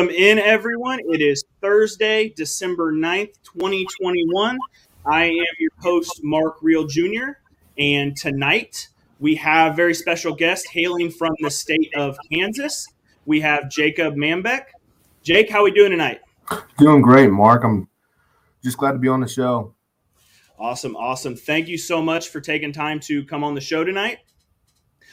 Welcome in, everyone. It is Thursday, December 9th, 2021. I am your host, Mark Real Jr., and tonight we have very special guest hailing from the state of Kansas. We have Jacob Mambeck. Jake, how are we doing tonight? Doing great, Mark. I'm just glad to be on the show. Awesome, awesome. Thank you so much for taking time to come on the show tonight.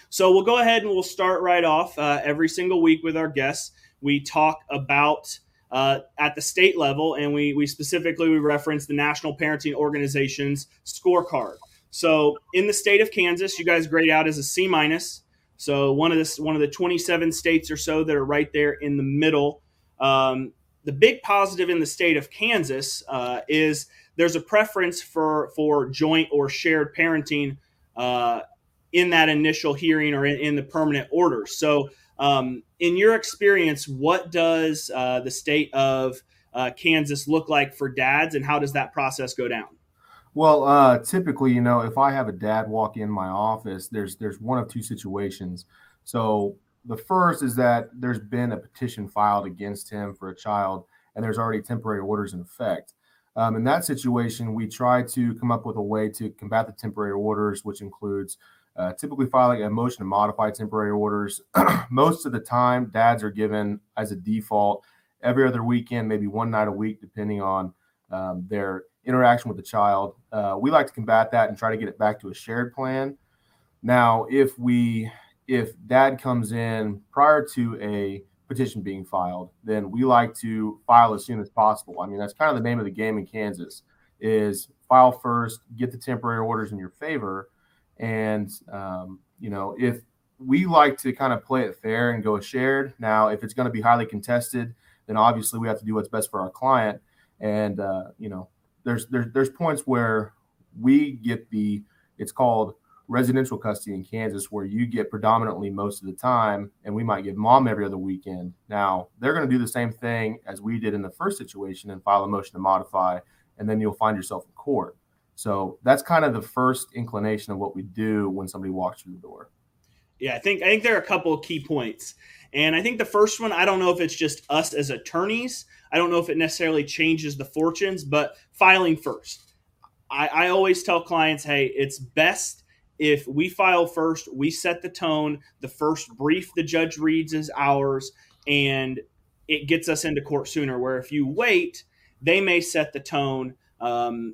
So we'll go ahead and we'll start right off uh, every single week with our guests. We talk about uh, at the state level, and we we specifically we reference the National Parenting Organization's scorecard. So in the state of Kansas, you guys grade out as a C minus. So one of this one of the 27 states or so that are right there in the middle. Um, the big positive in the state of Kansas uh, is there's a preference for for joint or shared parenting uh, in that initial hearing or in, in the permanent order. So, um, in your experience, what does uh, the state of uh, Kansas look like for dads, and how does that process go down? Well, uh, typically, you know, if I have a dad walk in my office, there's there's one of two situations. So the first is that there's been a petition filed against him for a child, and there's already temporary orders in effect. Um, in that situation, we try to come up with a way to combat the temporary orders, which includes uh, typically filing a motion to modify temporary orders. Most of the time, dads are given as a default every other weekend, maybe one night a week, depending on um, their interaction with the child. Uh, we like to combat that and try to get it back to a shared plan. Now, if we if dad comes in prior to a petition being filed, then we like to file as soon as possible. I mean, that's kind of the name of the game in Kansas is file first, get the temporary orders in your favor, and um, you know, if we like to kind of play it fair and go shared. Now, if it's going to be highly contested, then obviously we have to do what's best for our client. And uh, you know, there's there's there's points where we get the it's called residential custody in Kansas where you get predominantly most of the time, and we might give mom every other weekend. Now they're going to do the same thing as we did in the first situation and file a motion to modify, and then you'll find yourself in court. So that's kind of the first inclination of what we do when somebody walks through the door. Yeah, I think I think there are a couple of key points. And I think the first one, I don't know if it's just us as attorneys. I don't know if it necessarily changes the fortunes, but filing first. I, I always tell clients, hey, it's best if we file first, we set the tone. The first brief the judge reads is ours, and it gets us into court sooner. Where if you wait, they may set the tone. Um,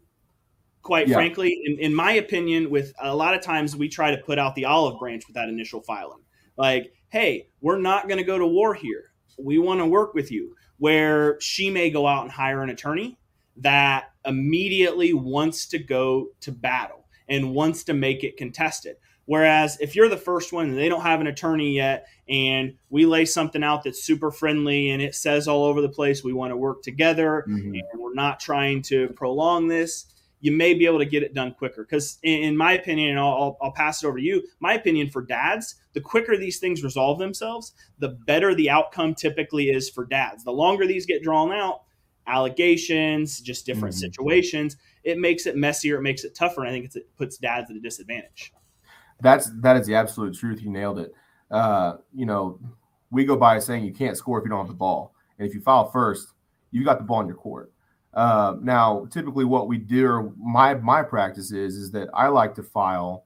quite yeah. frankly, in, in my opinion, with a lot of times we try to put out the olive branch with that initial filing. Like, hey, we're not going to go to war here. We want to work with you. Where she may go out and hire an attorney that immediately wants to go to battle and wants to make it contested. Whereas if you're the first one and they don't have an attorney yet, and we lay something out that's super friendly and it says all over the place, we want to work together mm-hmm. and we're not trying to prolong this, you may be able to get it done quicker. Because in, my opinion, and I'll, I'll pass it over to you, my opinion for dads, the quicker these things resolve themselves, the better the outcome typically is for dads. The longer these get drawn out, allegations, just different mm-hmm. situations, it makes it messier, it makes it tougher. And I think it puts dads at a disadvantage. That's that is the absolute truth. You nailed it. Uh, you know, we go by saying you can't score if you don't have the ball, and if you foul first, you got the ball in your court. Uh, now, typically, what we do, or my my practice is, is that I like to file,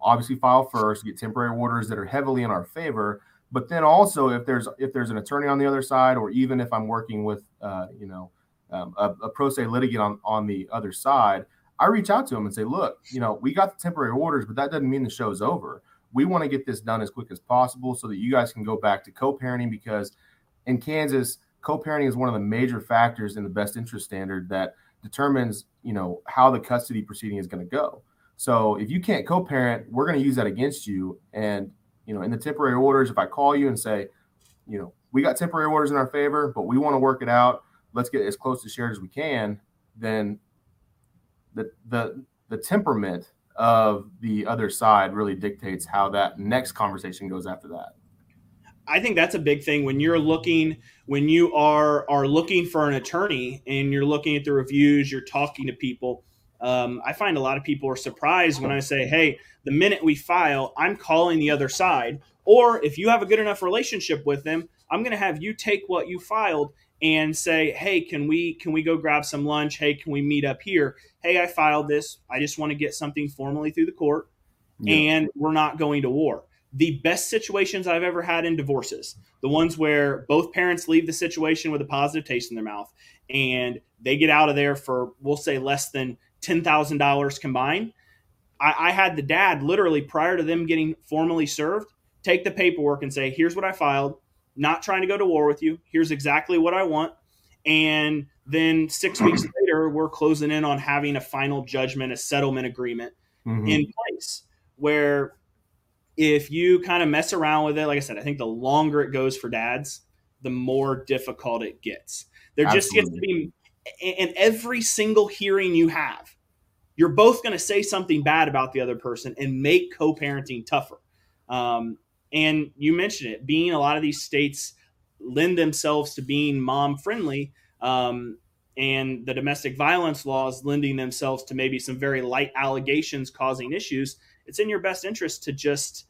obviously file first, get temporary orders that are heavily in our favor. But then also, if there's if there's an attorney on the other side, or even if I'm working with, uh, you know, um, a, a pro se litigant on on the other side, I reach out to them and say, look, you know, we got the temporary orders, but that doesn't mean the show's over. We want to get this done as quick as possible so that you guys can go back to co-parenting because in Kansas co-parenting is one of the major factors in the best interest standard that determines, you know, how the custody proceeding is going to go. So if you can't co-parent, we're going to use that against you. And you know, in the temporary orders, if I call you and say, you know, we got temporary orders in our favor, but we want to work it out. Let's get as close to shared as we can. Then the the the temperament of the other side really dictates how that next conversation goes after that. I think that's a big thing when you're looking when you are are looking for an attorney and you're looking at the reviews, you're talking to people. Um, I find a lot of people are surprised when I say, "Hey, the minute we file, I'm calling the other side." Or if you have a good enough relationship with them, I'm going to have you take what you filed and say, "Hey, can we can we go grab some lunch? Hey, can we meet up here? Hey, I filed this. I just want to get something formally through the court, yeah. and we're not going to war." The best situations I've ever had in divorces, the ones where both parents leave the situation with a positive taste in their mouth, and they get out of there for we'll say less than ten thousand dollars combined. I, I had the dad literally prior to them getting formally served take the paperwork and say, "Here's what I filed not trying to go to war with you. Here's exactly what I want. And then six weeks later, we're closing in on having a final judgment, a settlement agreement mm-hmm. in place. Where if you kind of mess around with it, like I said, I think the longer it goes for dads, the more difficult it gets. There Absolutely. just gets to be, in every single hearing you have, you're both going to say something bad about the other person and make co parenting tougher. Um, and you mentioned it, being a lot of these states lend themselves to being mom friendly. Um, and the domestic violence laws lending themselves to maybe some very light allegations causing issues, it's in your best interest to just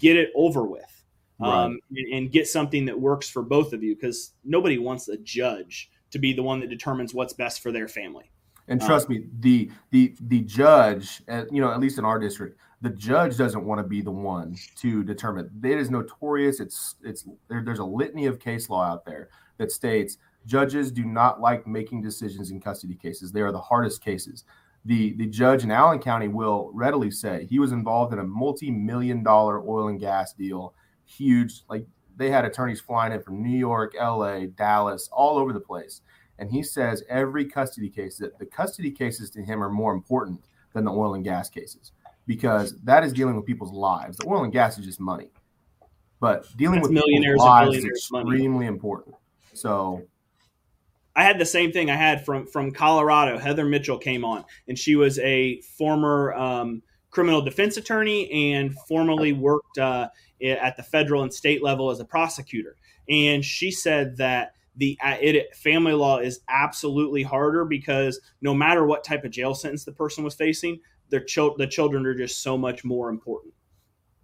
get it over with right. um, and, and, get something that works for both of you because nobody wants a judge to be the one that determines what's best for their family. And trust um, me, the the the judge, at, you know, at least in our district, the judge doesn't want to be the one to determine. It is notorious. It's it's there, there's a litany of case law out there that states judges do not like making decisions in custody cases. They are the hardest cases. The the judge in Allen County will readily say he was involved in a multi-million dollar oil and gas deal, huge. Like they had attorneys flying in from New York, L.A., Dallas, all over the place. And he says every custody case that the custody cases to him are more important than the oil and gas cases because that is dealing with people's lives. The oil and gas is just money, but dealing That's with millionaires lives is extremely money. important. So, I had the same thing. I had from from Colorado. Heather Mitchell came on, and she was a former um, criminal defense attorney and formerly worked uh, at the federal and state level as a prosecutor. And she said that the uh, it, family law is absolutely harder because no matter what type of jail sentence the person was facing, their child the children are just so much more important.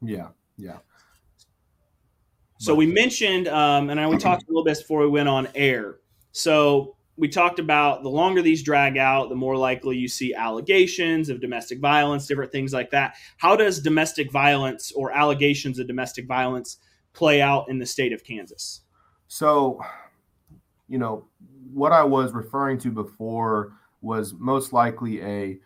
Yeah, yeah. So but, we mentioned, um, and I we talked a little bit before we went on air. So we talked about the longer these drag out, the more likely you see allegations of domestic violence, different things like that. How does domestic violence or allegations of domestic violence play out in the state of Kansas? So, you know, what I was referring to before was most likely a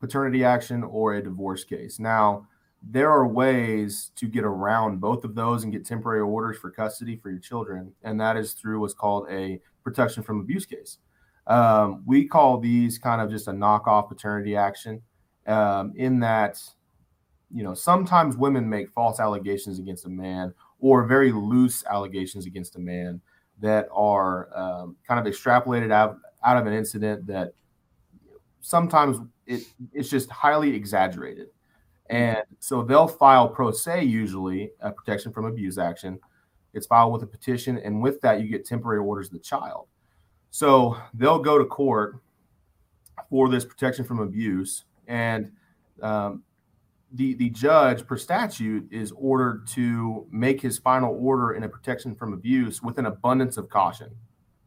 paternity action or a divorce case. Now, there are ways to get around both of those and get temporary orders for custody for your children, and that is through what's called a protection from abuse case. Um, we call these kind of just a knockoff paternity action, um, in that, you know, sometimes women make false allegations against a man or very loose allegations against a man that are um, kind of extrapolated out, out of an incident that sometimes it it's just highly exaggerated. And so they'll file pro se usually a protection from abuse action. It's filed with a petition, and with that, you get temporary orders of the child. So they'll go to court for this protection from abuse, and um, the the judge per statute is ordered to make his final order in a protection from abuse with an abundance of caution.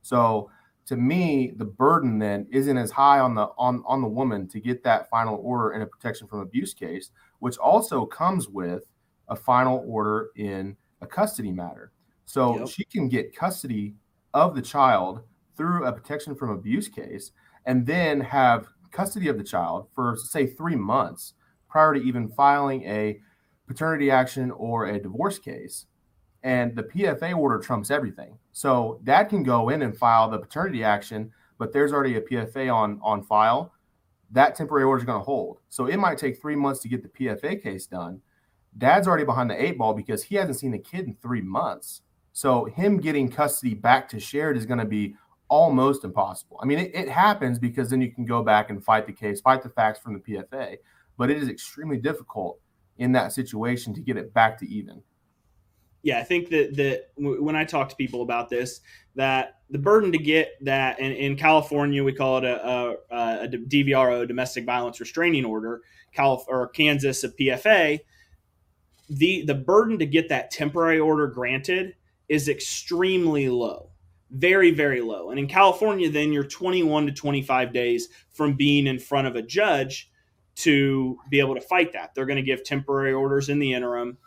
So to me, the burden then isn't as high on the on on the woman to get that final order in a protection from abuse case, which also comes with a final order in a custody matter. So yep. she can get custody of the child through a protection from abuse case and then have custody of the child for say 3 months prior to even filing a paternity action or a divorce case and the PFA order trumps everything. So dad can go in and file the paternity action, but there's already a PFA on on file. That temporary order is going to hold. So it might take three months to get the PFA case done. Dad's already behind the eight ball because he hasn't seen the kid in three months. So him getting custody back to shared is going to be almost impossible. I mean, it, it happens because then you can go back and fight the case, fight the facts from the PFA, but it is extremely difficult in that situation to get it back to even yeah, I think that that when I talk to people about this, that the burden to get that in, California we call it a, a, a DVRO, domestic violence restraining order, Calif- or Kansas a PFA. The the burden to get that temporary order granted is extremely low very very low. And in california then you're 21 to 25 days from being in front of a judge to be able to fight that. They're going to give temporary orders in the interim.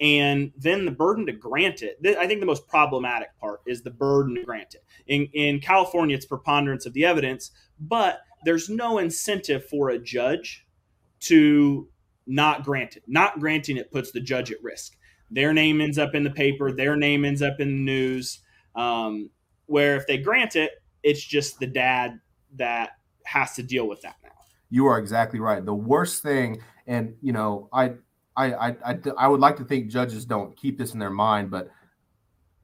And then the burden to grant it i think the most problematic part is the burden to grant it. In, in california it's preponderance of the evidence but there's no incentive for a judge to not grant it. Not granting it puts the judge at risk their name ends up in the paper their name ends up in the news um, where if they grant it, it's just the dad that has to deal with that now. You are exactly right. The worst thing, and you know, I, I, I, I, I would like to think judges don't keep this in their mind, but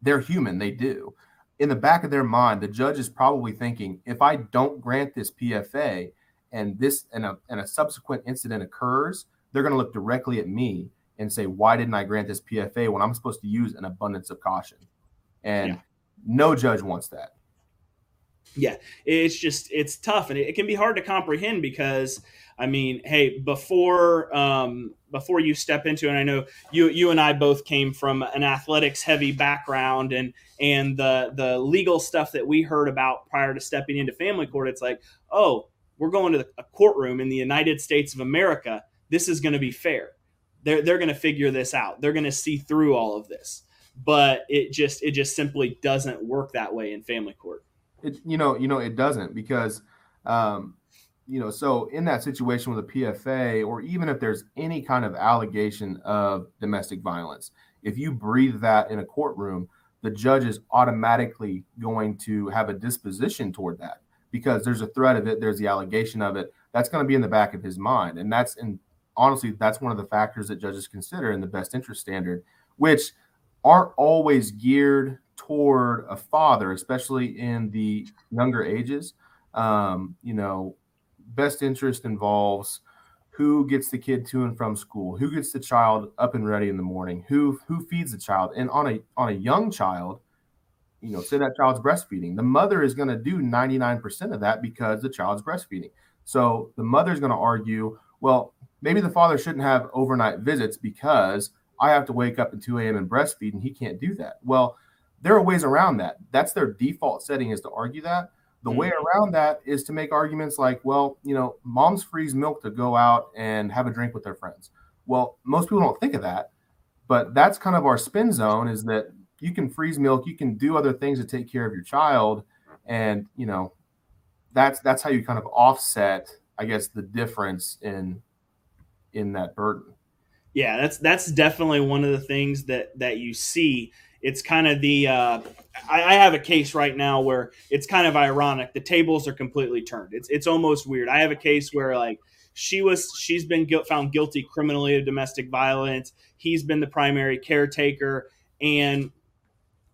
they're human. They do. In the back of their mind, the judge is probably thinking, if I don't grant this PFA, and this and a and a subsequent incident occurs, they're going to look directly at me and say, why didn't I grant this PFA when I'm supposed to use an abundance of caution? And yeah. No judge wants that. Yeah, it's just it's tough and it, can be hard to comprehend because I mean, hey, before um, before you step into it, and I know you you and I both came from an athletics heavy background and and the the legal stuff that we heard about prior to stepping into family court. It's like, oh, we're going to a courtroom in the United States of America. This is going to be fair. They're they're going to figure this out. They're going to see through all of this but it just it just simply doesn't work that way in family court. It, you know, you know, it doesn't because, um, you know, so in that situation with a PFA, or even if there's any kind of allegation of domestic violence, if you breathe that in a courtroom, the judge is automatically going to have a disposition toward that because there's a threat of it, there's the allegation of it. That's going to be in the back of his mind, and that's and honestly, that's one of the factors that judges consider in the best interest standard, which aren't always geared toward a father, especially in the younger ages. Um, you know, best interest involves who gets the kid to and from school, who gets the child up and ready in the morning, who who feeds the child, and on a on a young child, you know, say that child's breastfeeding, the mother is going to do 99% of that because the child's breastfeeding. So the mother is going to argue, well, maybe the father shouldn't have overnight visits because I have to wake up at 2 a.m. and breastfeed, and he can't do that. Well, there are ways around that. That's their default setting is to argue that. The mm-hmm. way around that is to make arguments like, well, you know, moms freeze milk to go out and have a drink with their friends. Well, most people don't think of that, but that's kind of our spin zone is that you can freeze milk, you can do other things to take care of your child, and you know, that's that's how you kind of offset, I guess, the difference in in that burden. Yeah, that's that's definitely one of the things that that you see. It's kind of the uh, I, I, have a case right now where it's kind of ironic. The tables are completely turned. It's it's almost weird. I have a case where like she was she's been guilt, found guilty criminally of domestic violence. He's been the primary caretaker, and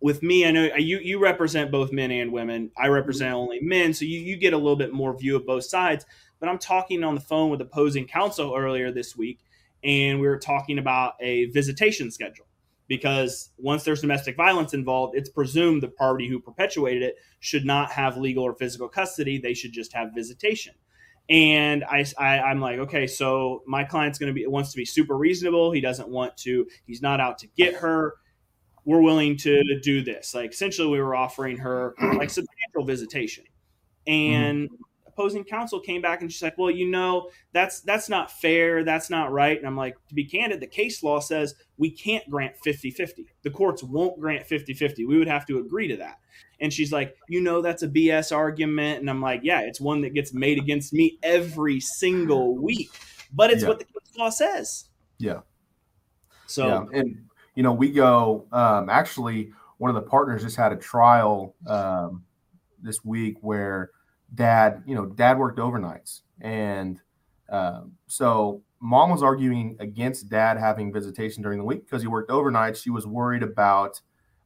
with me, I know you you represent both men and women. I represent only men, so you you get a little bit more view of both sides. But I'm talking on the phone with opposing counsel earlier this week, and we were talking about a visitation schedule because once there's domestic violence involved, it's presumed the party who perpetuated it should not have legal or physical custody. They should just have visitation. And I, I am like, okay, so my client's going to be wants to be super reasonable. He doesn't want to. He's not out to get her. We're willing to do this. Like essentially, we were offering her like substantial visitation, and mm-hmm opposing counsel came back and she's like, "Well, you know, that's that's not fair. That's not right." And I'm like, "To be candid, the case law says we can't grant 50-50. The courts won't grant 50-50. We would have to agree to that." And she's like, "You know, that's a BS argument." And I'm like, "Yeah, it's one that gets made against me every single week, but it's yeah. what the case law says." Yeah. So, yeah. and you know, we go um, actually one of the partners just had a trial um, this week where dad, you know, dad worked overnights. And uh, so mom was arguing against dad having visitation during the week because he worked overnight. She was worried about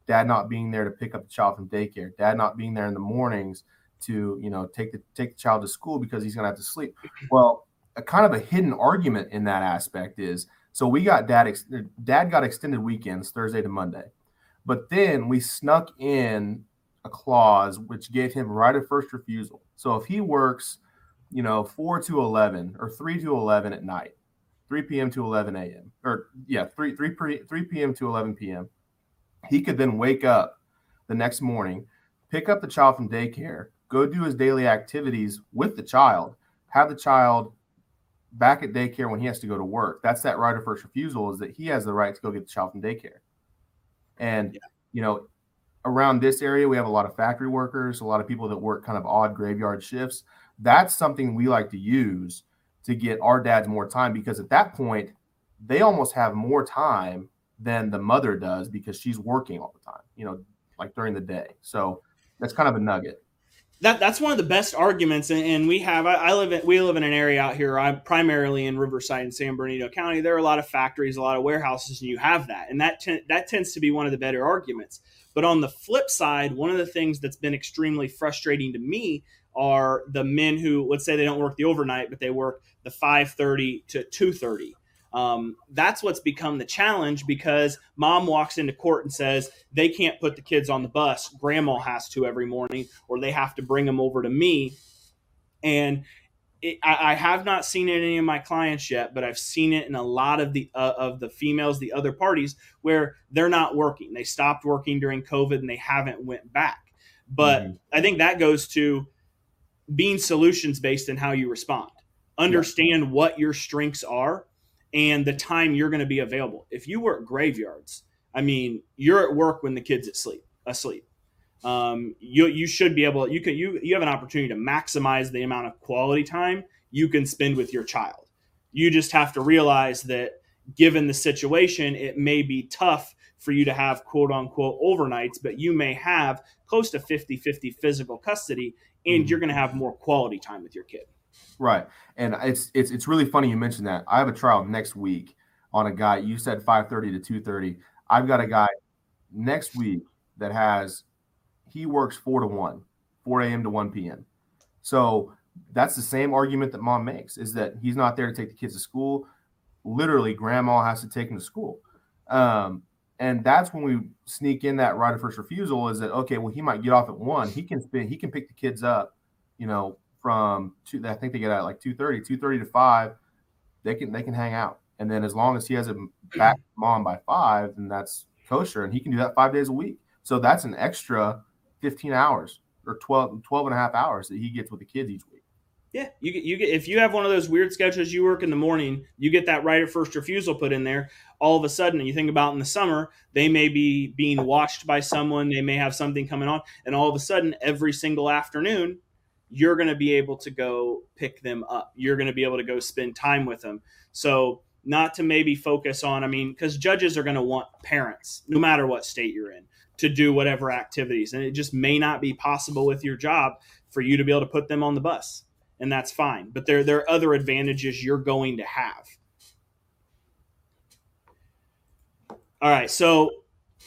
dad not being there to pick up the child from daycare, dad not being there in the mornings to, you know, take the take the child to school because he's gonna have to sleep. Well, a kind of a hidden argument in that aspect is so we got dad dad got extended weekends Thursday to Monday. But then we snuck in a clause which gave him right of first refusal. So if he works, you know, 4 to 11 or 3 to 11 at night, 3 p.m. to 11 a.m. or yeah, 3 3 3 p.m. to 11 p.m. he could then wake up the next morning, pick up the child from daycare, go do his daily activities with the child, have the child back at daycare when he has to go to work. That's that right of first refusal is that he has the right to go get the child from daycare. And, yeah. you know, around this area, we have a lot of factory workers, a lot of people that work kind of odd graveyard shifts. That's something we like to use to get our dads more time because at that point, they almost have more time than the mother does because she's working all the time, you know, like during the day. So that's kind of a nugget. That, that's one of the best arguments, and, we have. I, I, live in we live in an area out here. I'm primarily in Riverside and San Bernardino County. There are a lot of factories, a lot of warehouses, and you have that, and that that tends to be one of the better arguments. But on the flip side, one of the things that's been extremely frustrating to me are the men who, let's say, they don't work the overnight, but they work the 5:30 to 2:30 um, that's what's become the challenge because mom walks into court and says they can't put the kids on the bus. Grandma has to every morning, or they have to bring them over to me. And it, I, I, have not seen it in any of my clients yet, but I've seen it in a lot of the uh, of the females, the other parties, where they're not working. They stopped working during COVID and they haven't went back. But mm-hmm. I think that goes to being solutions based in how you respond. Understand yeah. what your strengths are and the time you're going to be available. If you work graveyards, I mean, you're at work when the kids asleep. Asleep. Um, you you should be able. You can you you have an opportunity to maximize the amount of quality time you can spend with your child. You just have to realize that given the situation, it may be tough for you to have quote unquote overnights, but you may have close to 50 50 physical custody and mm-hmm. you're going to have more quality time with your kid. Right. And it's it's it's really funny you mentioned that. I have a trial next week on a guy. You said 5:30 to 2:30. I've got a guy next week that has he works 4 to 1, 4 a.m. to 1 p.m. So that's the same argument that mom makes is that he's not there to take the kids to school. Literally, grandma has to take them to school. Um, and that's when we sneak in that right of first refusal is that okay, well, he might get off at one. He can spend, he can pick the kids up, you know, from two, I think they get out like 2.30, 2.30 to 5, they can they can hang out. And then as long as he has a back mom by five, then that's kosher. And he can do that five days a week. So that's an extra 15 hours or 12, 12 and a half hours that he gets with the kids each week. Yeah, you get you get if you have one of those weird schedules you work in the morning, you get that right of first refusal put in there. All of a sudden, you think about in the summer, they may be being watched by someone, they may have something coming on, and all of a sudden, every single afternoon, you're going to be able to go pick them up. You're going to be able to go spend time with them. So, not to maybe focus on, I mean, because judges are going to want parents, no matter what state you're in, to do whatever activities. And it just may not be possible with your job for you to be able to put them on the bus. And that's fine. But there, there are other advantages you're going to have. All right. So,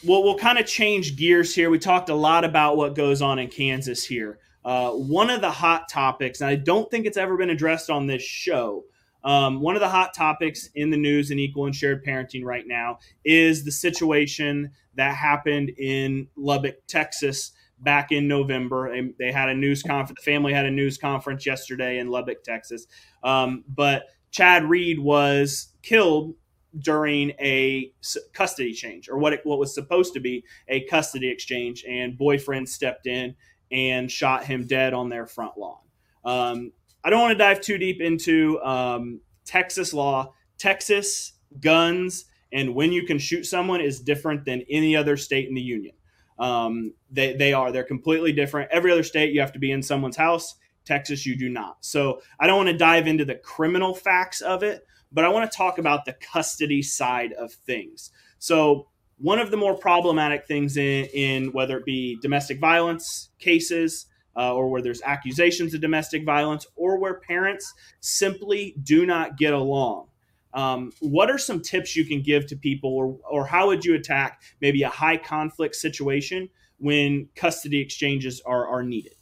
we'll, we'll kind of change gears here. We talked a lot about what goes on in Kansas here. Uh, one of the hot topics, and I don't think it's ever been addressed on this show. Um, one of the hot topics in the news in equal and shared parenting right now is the situation that happened in Lubbock, Texas, back in November. They, had a news conference. The family had a news conference yesterday in Lubbock, Texas. Um, but Chad Read was killed during a custody change, or what it, what was supposed to be a custody exchange, and boyfriend stepped in and shot him dead on their front lawn. Um, I don't want to dive too deep into um, Texas law. Texas guns and when you can shoot someone is different than any other state in the union. Um, they, they are. They're completely different. Every other state, you have to be in someone's house. Texas, you do not. So I don't want to dive into the criminal facts of it, but I want to talk about the custody side of things. So one of the more problematic things in, in whether it be domestic violence cases uh, or where there's accusations of domestic violence or where parents simply do not get along. Um, what are some tips you can give to people, or, or how would you attack maybe a high conflict situation when custody exchanges are, are needed?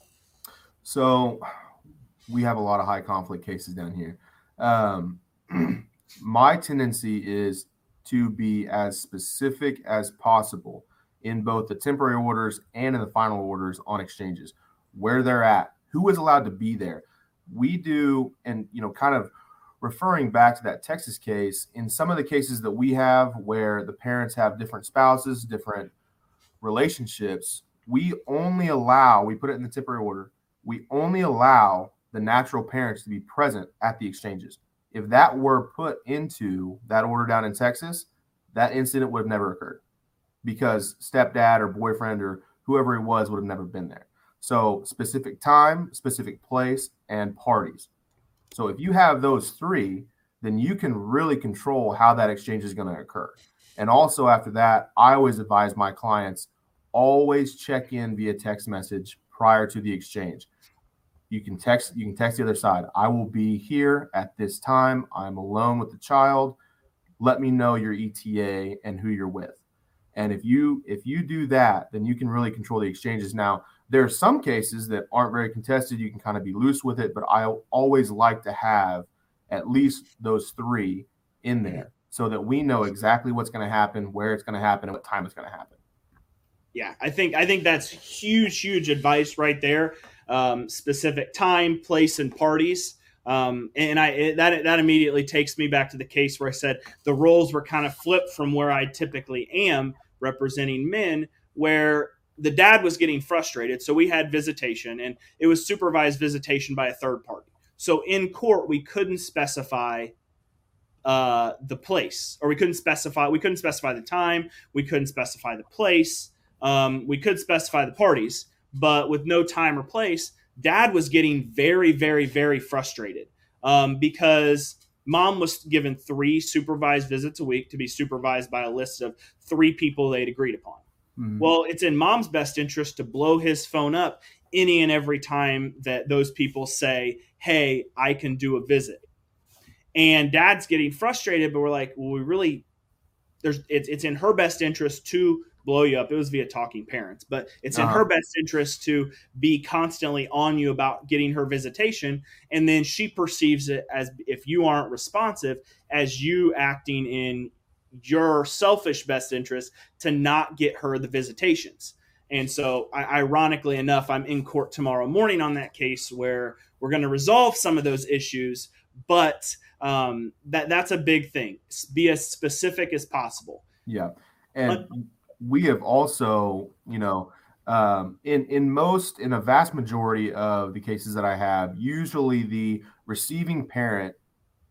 So, we have a lot of high conflict cases down here. Um, my tendency is to be as specific as possible in both the temporary orders and in the final orders on exchanges, where they're at, who is allowed to be there. We do, and you know, kind of referring back to that Texas case, in some of the cases that we have where the parents have different spouses, different relationships, we only allow, we put it in the temporary order, we only allow the natural parents to be present at the exchanges. If that were put into that order down in Texas, that incident would have never occurred because stepdad or boyfriend or whoever it was would have never been there. So, specific time, specific place, and parties. So, if you have those three, then you can really control how that exchange is going to occur. And also, after that, I always advise my clients always check in via text message prior to the exchange. You can text you can text the other side. I will be here at this time. I'm alone with the child. Let me know your ETA and who you're with. And if you if you do that, then you can really control the exchanges. Now, there are some cases that aren't very contested. You can kind of be loose with it, but I always like to have at least those three in there so that we know exactly what's going to happen, where it's going to happen, and what time it's going to happen. Yeah, I think I think that's huge, huge advice right there. Um, specific time, place, and parties. Um, and I it, that that immediately takes me back to the case where I said the roles were kind of flipped from where I typically am representing men, where the dad was getting frustrated. So we had visitation, and it was supervised visitation by a third party. So in court, we couldn't specify uh, the place, or we couldn't specify we couldn't specify the time, we couldn't specify the place. Um, we could specify the parties, but with no time or place, dad was getting very, very, very frustrated um, because mom was given three supervised visits a week to be supervised by a list of three people they'd agreed upon. Mm-hmm. Well, it's in mom's best interest to blow his phone up any and every time that those people say, Hey, I can do a visit. And dad's getting frustrated, but we're like, Well, we really, there's, it's, it's in her best interest to blow you up. It was via TalkingParents, but it's in uh-huh. her best interest to be constantly on you about getting her visitation. And then she perceives it as if you aren't responsive, as you acting in your selfish best interest to not get her the visitations. And so, ironically enough, I'm in court tomorrow morning on that case where we're going to resolve some of those issues. But um, that that's a big thing. Be as specific as possible. Yeah, and we have also, you know, um, in in most, in a vast majority of the cases that I have, usually the receiving parent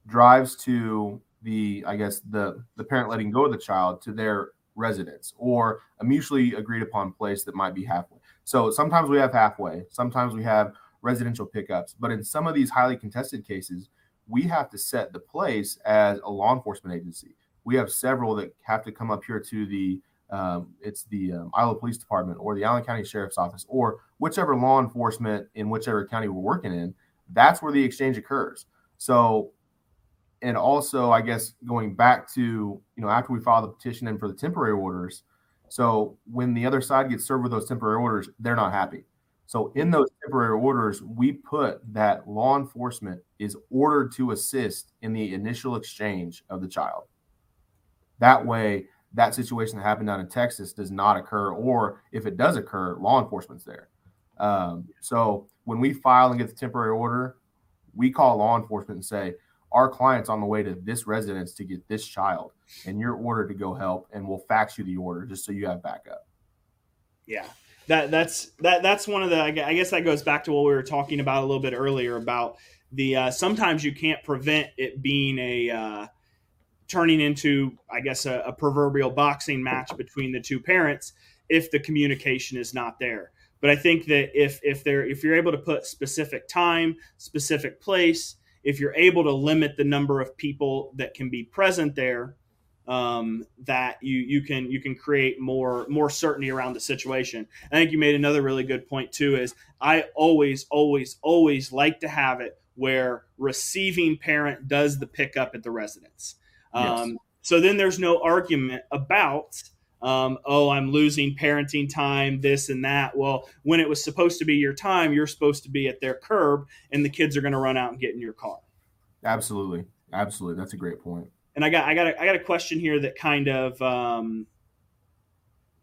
drives to the, I guess the the parent letting go of the child to their residence or a mutually agreed upon place that might be halfway. So sometimes we have halfway, sometimes we have residential pickups, but in some of these highly contested cases, we have to set the place as a law enforcement agency. We have several that have to come up here to the um, it's the um, Iola Police Department or the Allen County Sheriff's Office or whichever law enforcement in whichever county we're working in, that's where the exchange occurs. So, and also, I guess going back to, you know, after we file the petition in for the temporary orders, so when the other side gets served with those temporary orders, they're not happy. So in those temporary orders, we put that law enforcement is ordered to assist in the initial exchange of the child. That way, that situation that happened down in Texas does not occur, or if it does occur, law enforcement's there. Um, so when we file and get the temporary order, we call law enforcement and say, our client's on the way to this residence to get this child, and you're ordered to go help, and we'll fax you the order just so you have backup. Yeah, that that's that that's one of the. I guess that goes back to what we were talking about a little bit earlier about the. Uh, sometimes you can't prevent it being a. Uh, turning into, I guess, a, a proverbial boxing match between the two parents if the communication is not there. But I think that if if they're if you're able to put specific time, specific place, if you're able to limit the number of people that can be present there, um, that you you can you can create more more certainty around the situation. I think you made another really good point too. Is I always always always like to have it where receiving parent does the pickup at the residence. Um, yes. So then there's no argument about, um, oh, I'm losing parenting time, this and that. Well, when it was supposed to be your time, you're supposed to be at their curb, and the kids are going to run out and get in your car. Absolutely, absolutely. That's a great point. And I got, I got, a, I got a question here that kind of, um,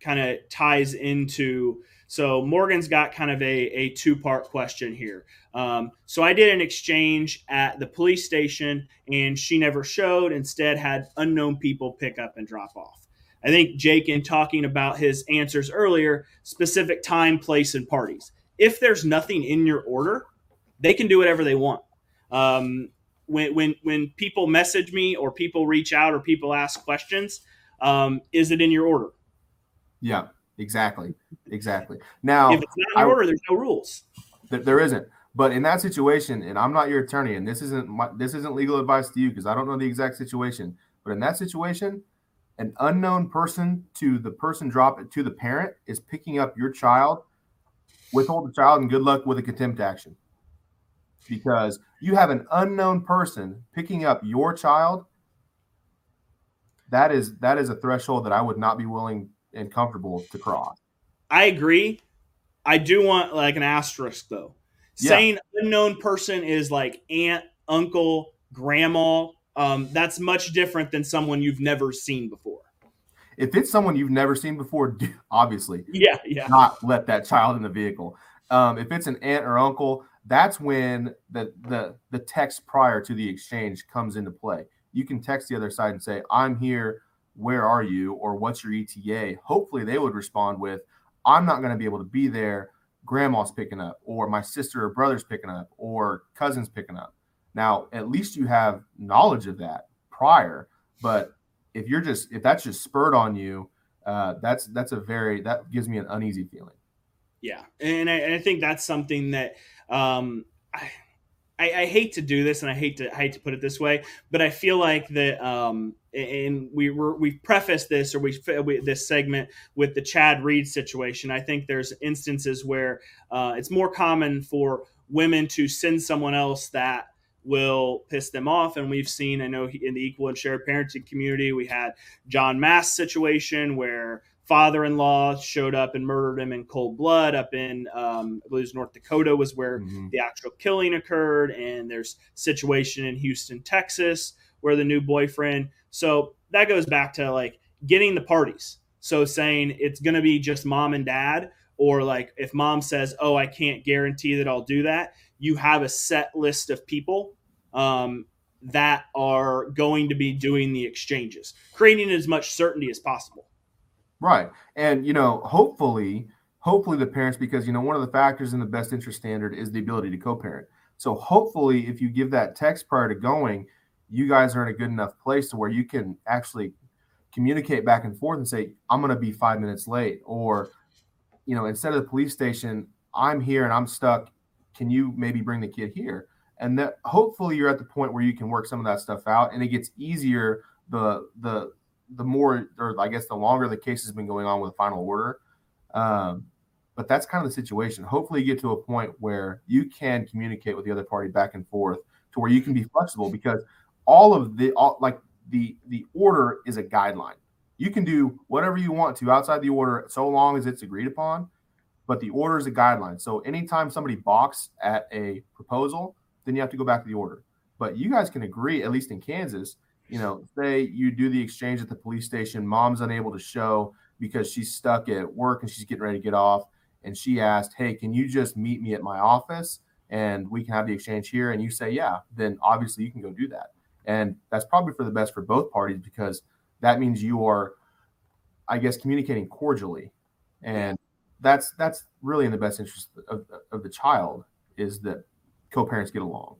kind of ties into so Morgan's got kind of a, a two part question here. Um, so I did an exchange at the police station and she never showed, instead, had unknown people pick up and drop off. I think Jake, in talking about his answers earlier, specific time, place, and parties. If there's nothing in your order, they can do whatever they want. Um, when, when, when people message me or people reach out or people ask questions, um, is it in your order? Yeah, exactly. Exactly. Now, if it's not in I, order, there's no rules. There isn't. But in that situation, and I'm not your attorney, and this isn't my, this isn't legal advice to you because I don't know the exact situation. But in that situation, an unknown person to the person drop it to the parent is picking up your child, withhold the child, and good luck with a contempt action. Because you have an unknown person picking up your child. That is that is a threshold that I would not be willing and comfortable to cross. I agree. I do want like an asterisk though saying unknown person is like aunt, uncle, grandma. Um, that's much different than someone you've never seen before. If it's someone you've never seen before, obviously, yeah, yeah, not let that child in the vehicle. Um, if it's an aunt or uncle, that's when the the the text prior to the exchange comes into play. You can text the other side and say, "I'm here. Where are you?" or "What's your ETA?" Hopefully, they would respond with, "I'm not going to be able to be there grandma's picking up, or my sister or brother's picking up, or cousins picking up. Now, at least you have knowledge of that prior. But if you're just if that's just spurred on you, uh, that's that's a very that gives me an uneasy feeling. Yeah, and I, and I think that's something that um, I, I, I hate to do this, and I hate to I hate to put it this way, but I feel like that um, and we were we prefaced this or we, we, this segment with the Chad Read situation. I think there's instances where uh, it's more common for women to send someone else that will piss them off, and we've seen. I know in the equal and shared parenting community, we had John Mass situation where father-in-law showed up and murdered him in cold blood up in um, I believe North Dakota was where mm-hmm. the actual killing occurred, and there's situation in Houston, Texas, where the new boyfriend so that goes back to like getting the parties. So saying it's going to be just mom and dad, or like if mom says, "Oh, I can't guarantee that I'll do that," you have a set list of people um, that are going to be doing the exchanges, creating as much certainty as possible. Right, and you know, hopefully, hopefully the parents, because you know, one of the factors in the best interest standard is the ability to co-parent. So hopefully, if you give that text prior to going, you guys are in a good enough place to where you can actually communicate back and forth and say, I'm going to be five minutes late. Or, you know, instead of the police station, I'm here and I'm stuck. Can you maybe bring the kid here? And that hopefully you're at the point where you can work some of that stuff out and it gets easier the the the more or I guess the longer the case has been going on with a final order. Um, but that's kind of the situation. Hopefully you get to a point where you can communicate with the other party back and forth to where you can be flexible because – all of the all, like the the order is a guideline. You can do whatever you want to outside the order so long as it's agreed upon, but the order is a guideline. So anytime somebody balks at a proposal, then you have to go back to the order. But you guys can agree, at least in Kansas, you know, say you do the exchange at the police station, mom's unable to show because she's stuck at work and she's getting ready to get off. And she asked, Hey, can you just meet me at my office and we can have the exchange here? And you say, Yeah, then obviously you can go do that. And that's probably for the best for both parties because that means you are, I guess, communicating cordially. And that's that's really in the best interest of, of the child is that co-parents get along.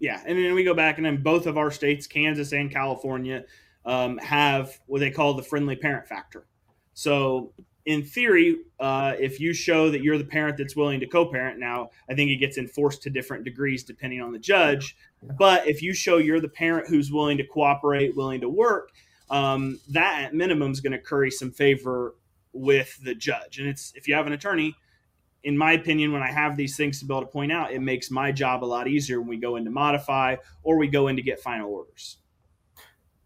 Yeah, and then we go back, and then both of our states, Kansas and California, um, have what they call the friendly parent factor. So in theory, uh, if you show that you're the parent that's willing to co-parent, now I think it gets enforced to different degrees depending on the judge. But if you show you're the parent who's willing to cooperate, willing to work, um, that at minimum is going to curry some favor with the judge. And it's if you have an attorney, in my opinion, when I have these things to be able to point out, it makes my job a lot easier when we go into modify or we go in to get final orders.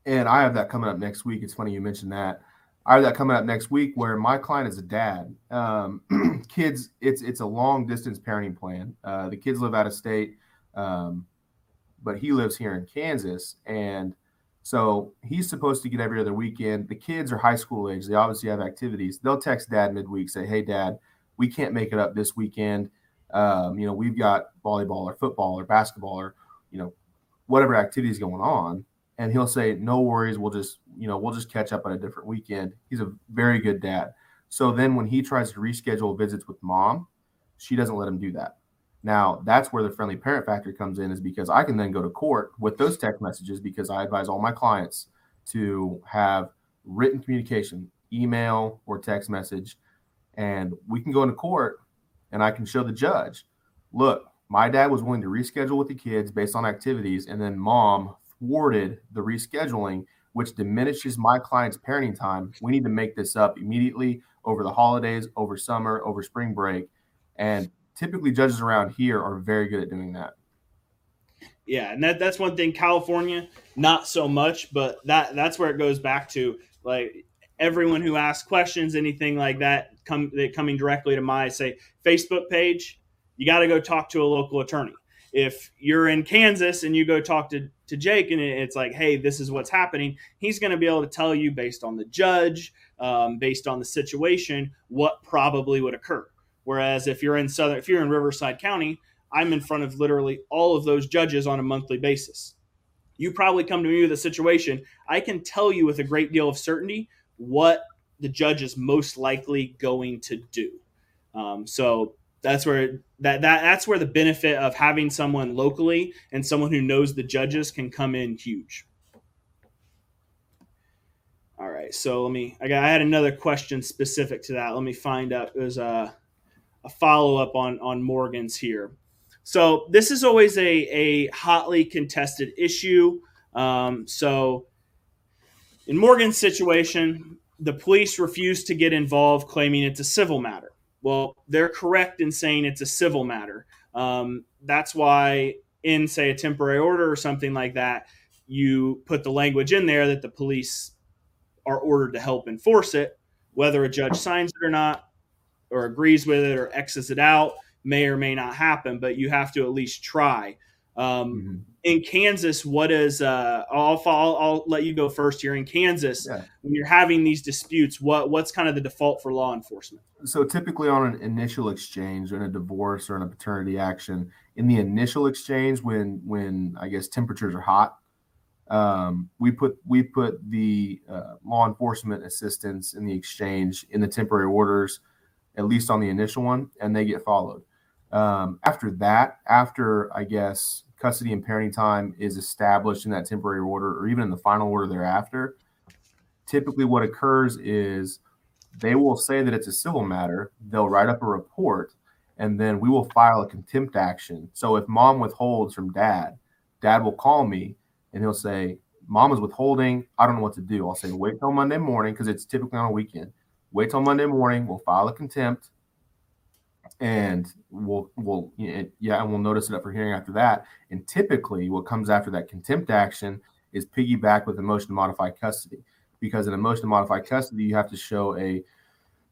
And I have that coming up next week. It's funny you mentioned that. I have that coming up next week where my client is a dad. Um, kids, it's it's a long distance parenting plan. Uh, the kids live out of state, um, but he lives here in Kansas, and so he's supposed to get every other weekend. The kids are high school age; they obviously have activities. They'll text dad midweek, say, "Hey, dad, we can't make it up this weekend. Um, you know, we've got volleyball or football or basketball or you know, whatever activity is going on." and he'll say, "No worries, we'll just you know we'll just catch up on a different weekend." He's a very good dad. So then when he tries to reschedule visits with mom, she doesn't let him do that. Now that's where the friendly parent factor comes in, is because I can then go to court with those text messages because I advise all my clients to have written communication, email or text message, and we can go into court and I can show the judge, look, my dad was willing to reschedule with the kids based on activities, and then mom thwarted the rescheduling, which diminishes my client's parenting time. We need to make this up immediately over the holidays, over summer, over spring break. And typically, judges around here are very good at doing that. Yeah, and that, that's one thing. California, not so much, but that that's where it goes back to like everyone who asks questions, anything like that, come coming directly to my say Facebook page. You got to go talk to a local attorney. If you're in Kansas and you go talk to, to Jake and it's like, hey, this is what's happening, he's going to be able to tell you based on the judge, um, based on the situation, what probably would occur. Whereas if you're in Southern, if you're in Riverside County, I'm in front of literally all of those judges on a monthly basis. You probably come to me with a situation. I can tell you with a great deal of certainty what the judge is most likely going to do. Um, so that's where that, that that's where the benefit of having someone locally and someone who knows the judges can come in huge. All right, so let me. I got. I had another question specific to that. Let me find out. There's a a follow up on on Morgan's here. So this is always a a hotly contested issue. Um, so in Morgan's situation, the police refused to get involved, claiming it's a civil matter. Well, they're correct in saying it's a civil matter. Um, that's why, in say a temporary order or something like that, you put the language in there that the police are ordered to help enforce it, whether a judge signs it or not, or agrees with it, or X's it out, may or may not happen. But you have to at least try. Um, mm-hmm. In Kansas, what is? Uh, I'll, I'll, I'll let you go first here. In Kansas, yeah. when you're having these disputes, what what's kind of the default for law enforcement? So typically, on an initial exchange, in a divorce or in a paternity action, in the initial exchange, when when I guess temperatures are hot, um, we put we put the uh, law enforcement assistance in the exchange in the temporary orders, at least on the initial one, and they get followed. Um, after that, after I guess custody and parenting time is established in that temporary order or even in the final order thereafter, typically what occurs is they will say that it's a civil matter. They'll write up a report and then we will file a contempt action. So if mom withholds from dad, dad will call me and he'll say, Mom is withholding. I don't know what to do. I'll say, wait till Monday morning because it's typically on a weekend. Wait till Monday morning. We'll file a contempt and we'll we'll yeah and we'll notice it up for hearing after that. And typically what comes after that contempt action is piggyback with a motion to modify custody. Because in a motion to modify custody you have to show a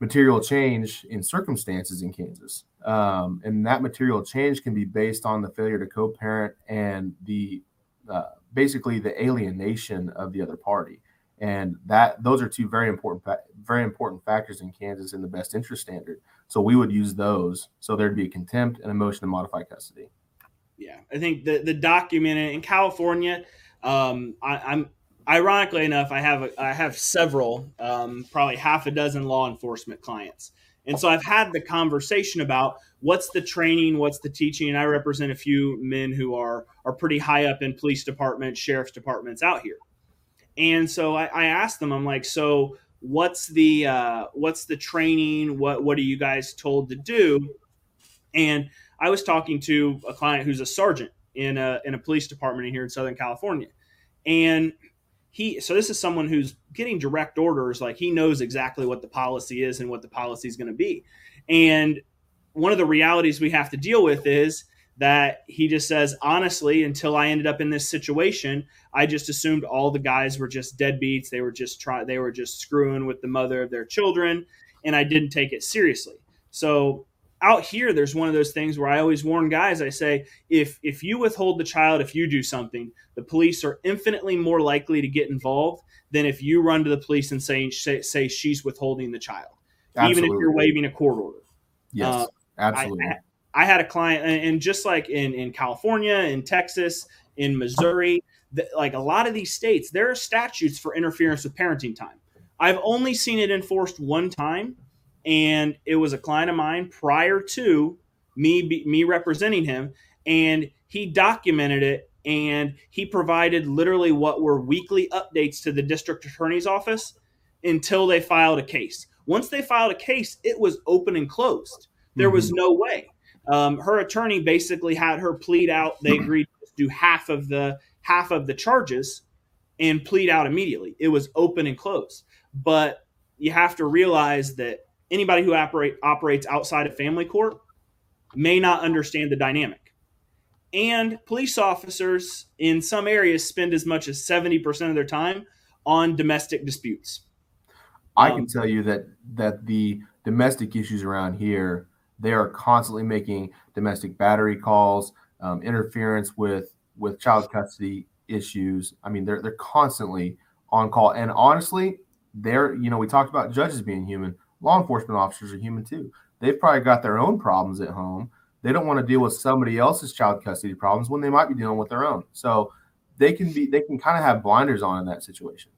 material change in circumstances in kansas. Um, and that material change can be based on the failure to co-parent and the uh, basically the alienation of the other party and that those are two very important very important factors in kansas in the best interest standard so we would use those. So there'd be a contempt and a motion to modify custody. Yeah, I think the the document in California, um, I, am ironically enough, I have a, I have several, um, probably half a dozen law enforcement clients, and so I've had the conversation about what's the training, what's the teaching, and I represent a few men who are are pretty high up in police departments, sheriff's departments out here, and so I, I asked them, I'm like, so what's the uh, what's the training? What what are you guys told to do? And i was talking to a client who's a sergeant in a in a police department here in southern california. And he so this is someone who's getting direct orders like he knows exactly what the policy is and what the policy is going to be. And one of the realities we have to deal with is that he just says, honestly, until I ended up in this situation, I just assumed all the guys were just deadbeats. They were just try they were just screwing with the mother of their children, and I didn't take it seriously. So out here, there's one of those things where I always warn guys. I say, if if you withhold the child, if you do something, the police are infinitely more likely to get involved than if you run to the police and say say, say she's withholding the child, Absolutely. even if you're waiving a court order. Yes, uh, absolutely. I, I had a client, and just like in, in California, in Texas, in Missouri, that, like a lot of these states, there are statutes for interference with parenting time. I've only seen it enforced one time, and it was a client of mine prior to me me representing him, and he documented it and he provided literally what were weekly updates to the district attorney's office until they filed a case. Once they filed a case, it was open and closed. There mm-hmm. was no way. Um, her attorney basically had her plead out. They agreed to do half of the half of the charges and plead out immediately. It was open and closed. But you have to realize that anybody who operate, operates outside of family court may not understand the dynamic. And police officers in some areas spend as much as 70% of their time on domestic disputes. I can um, tell you that that the domestic issues around here, they are constantly making domestic battery calls, um, interference with with child custody issues. I mean, they're they're constantly on call. And honestly, they're you know we talked about judges being human. Law enforcement officers are human too. They've probably got their own problems at home. They don't want to deal with somebody else's child custody problems when they might be dealing with their own. So they can be they can kind of have blinders on in that situation.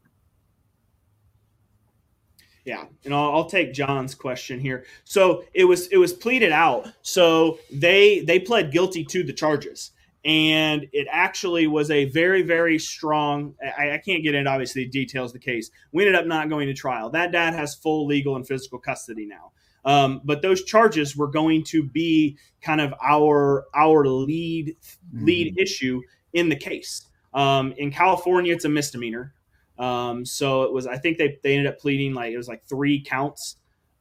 Yeah, and I'll, I'll, take John's question here. So it was it was pleaded out. So they they pled guilty to the charges, and it actually was a very very strong. I, I can't get into obviously the details of the case. We ended up not going to trial. That dad has full legal and physical custody now. Um, but those charges were going to be kind of our our lead lead mm-hmm. issue in the case. Um, in California, it's a misdemeanor. Um, so it was, I think they, they ended up pleading like, it was like three counts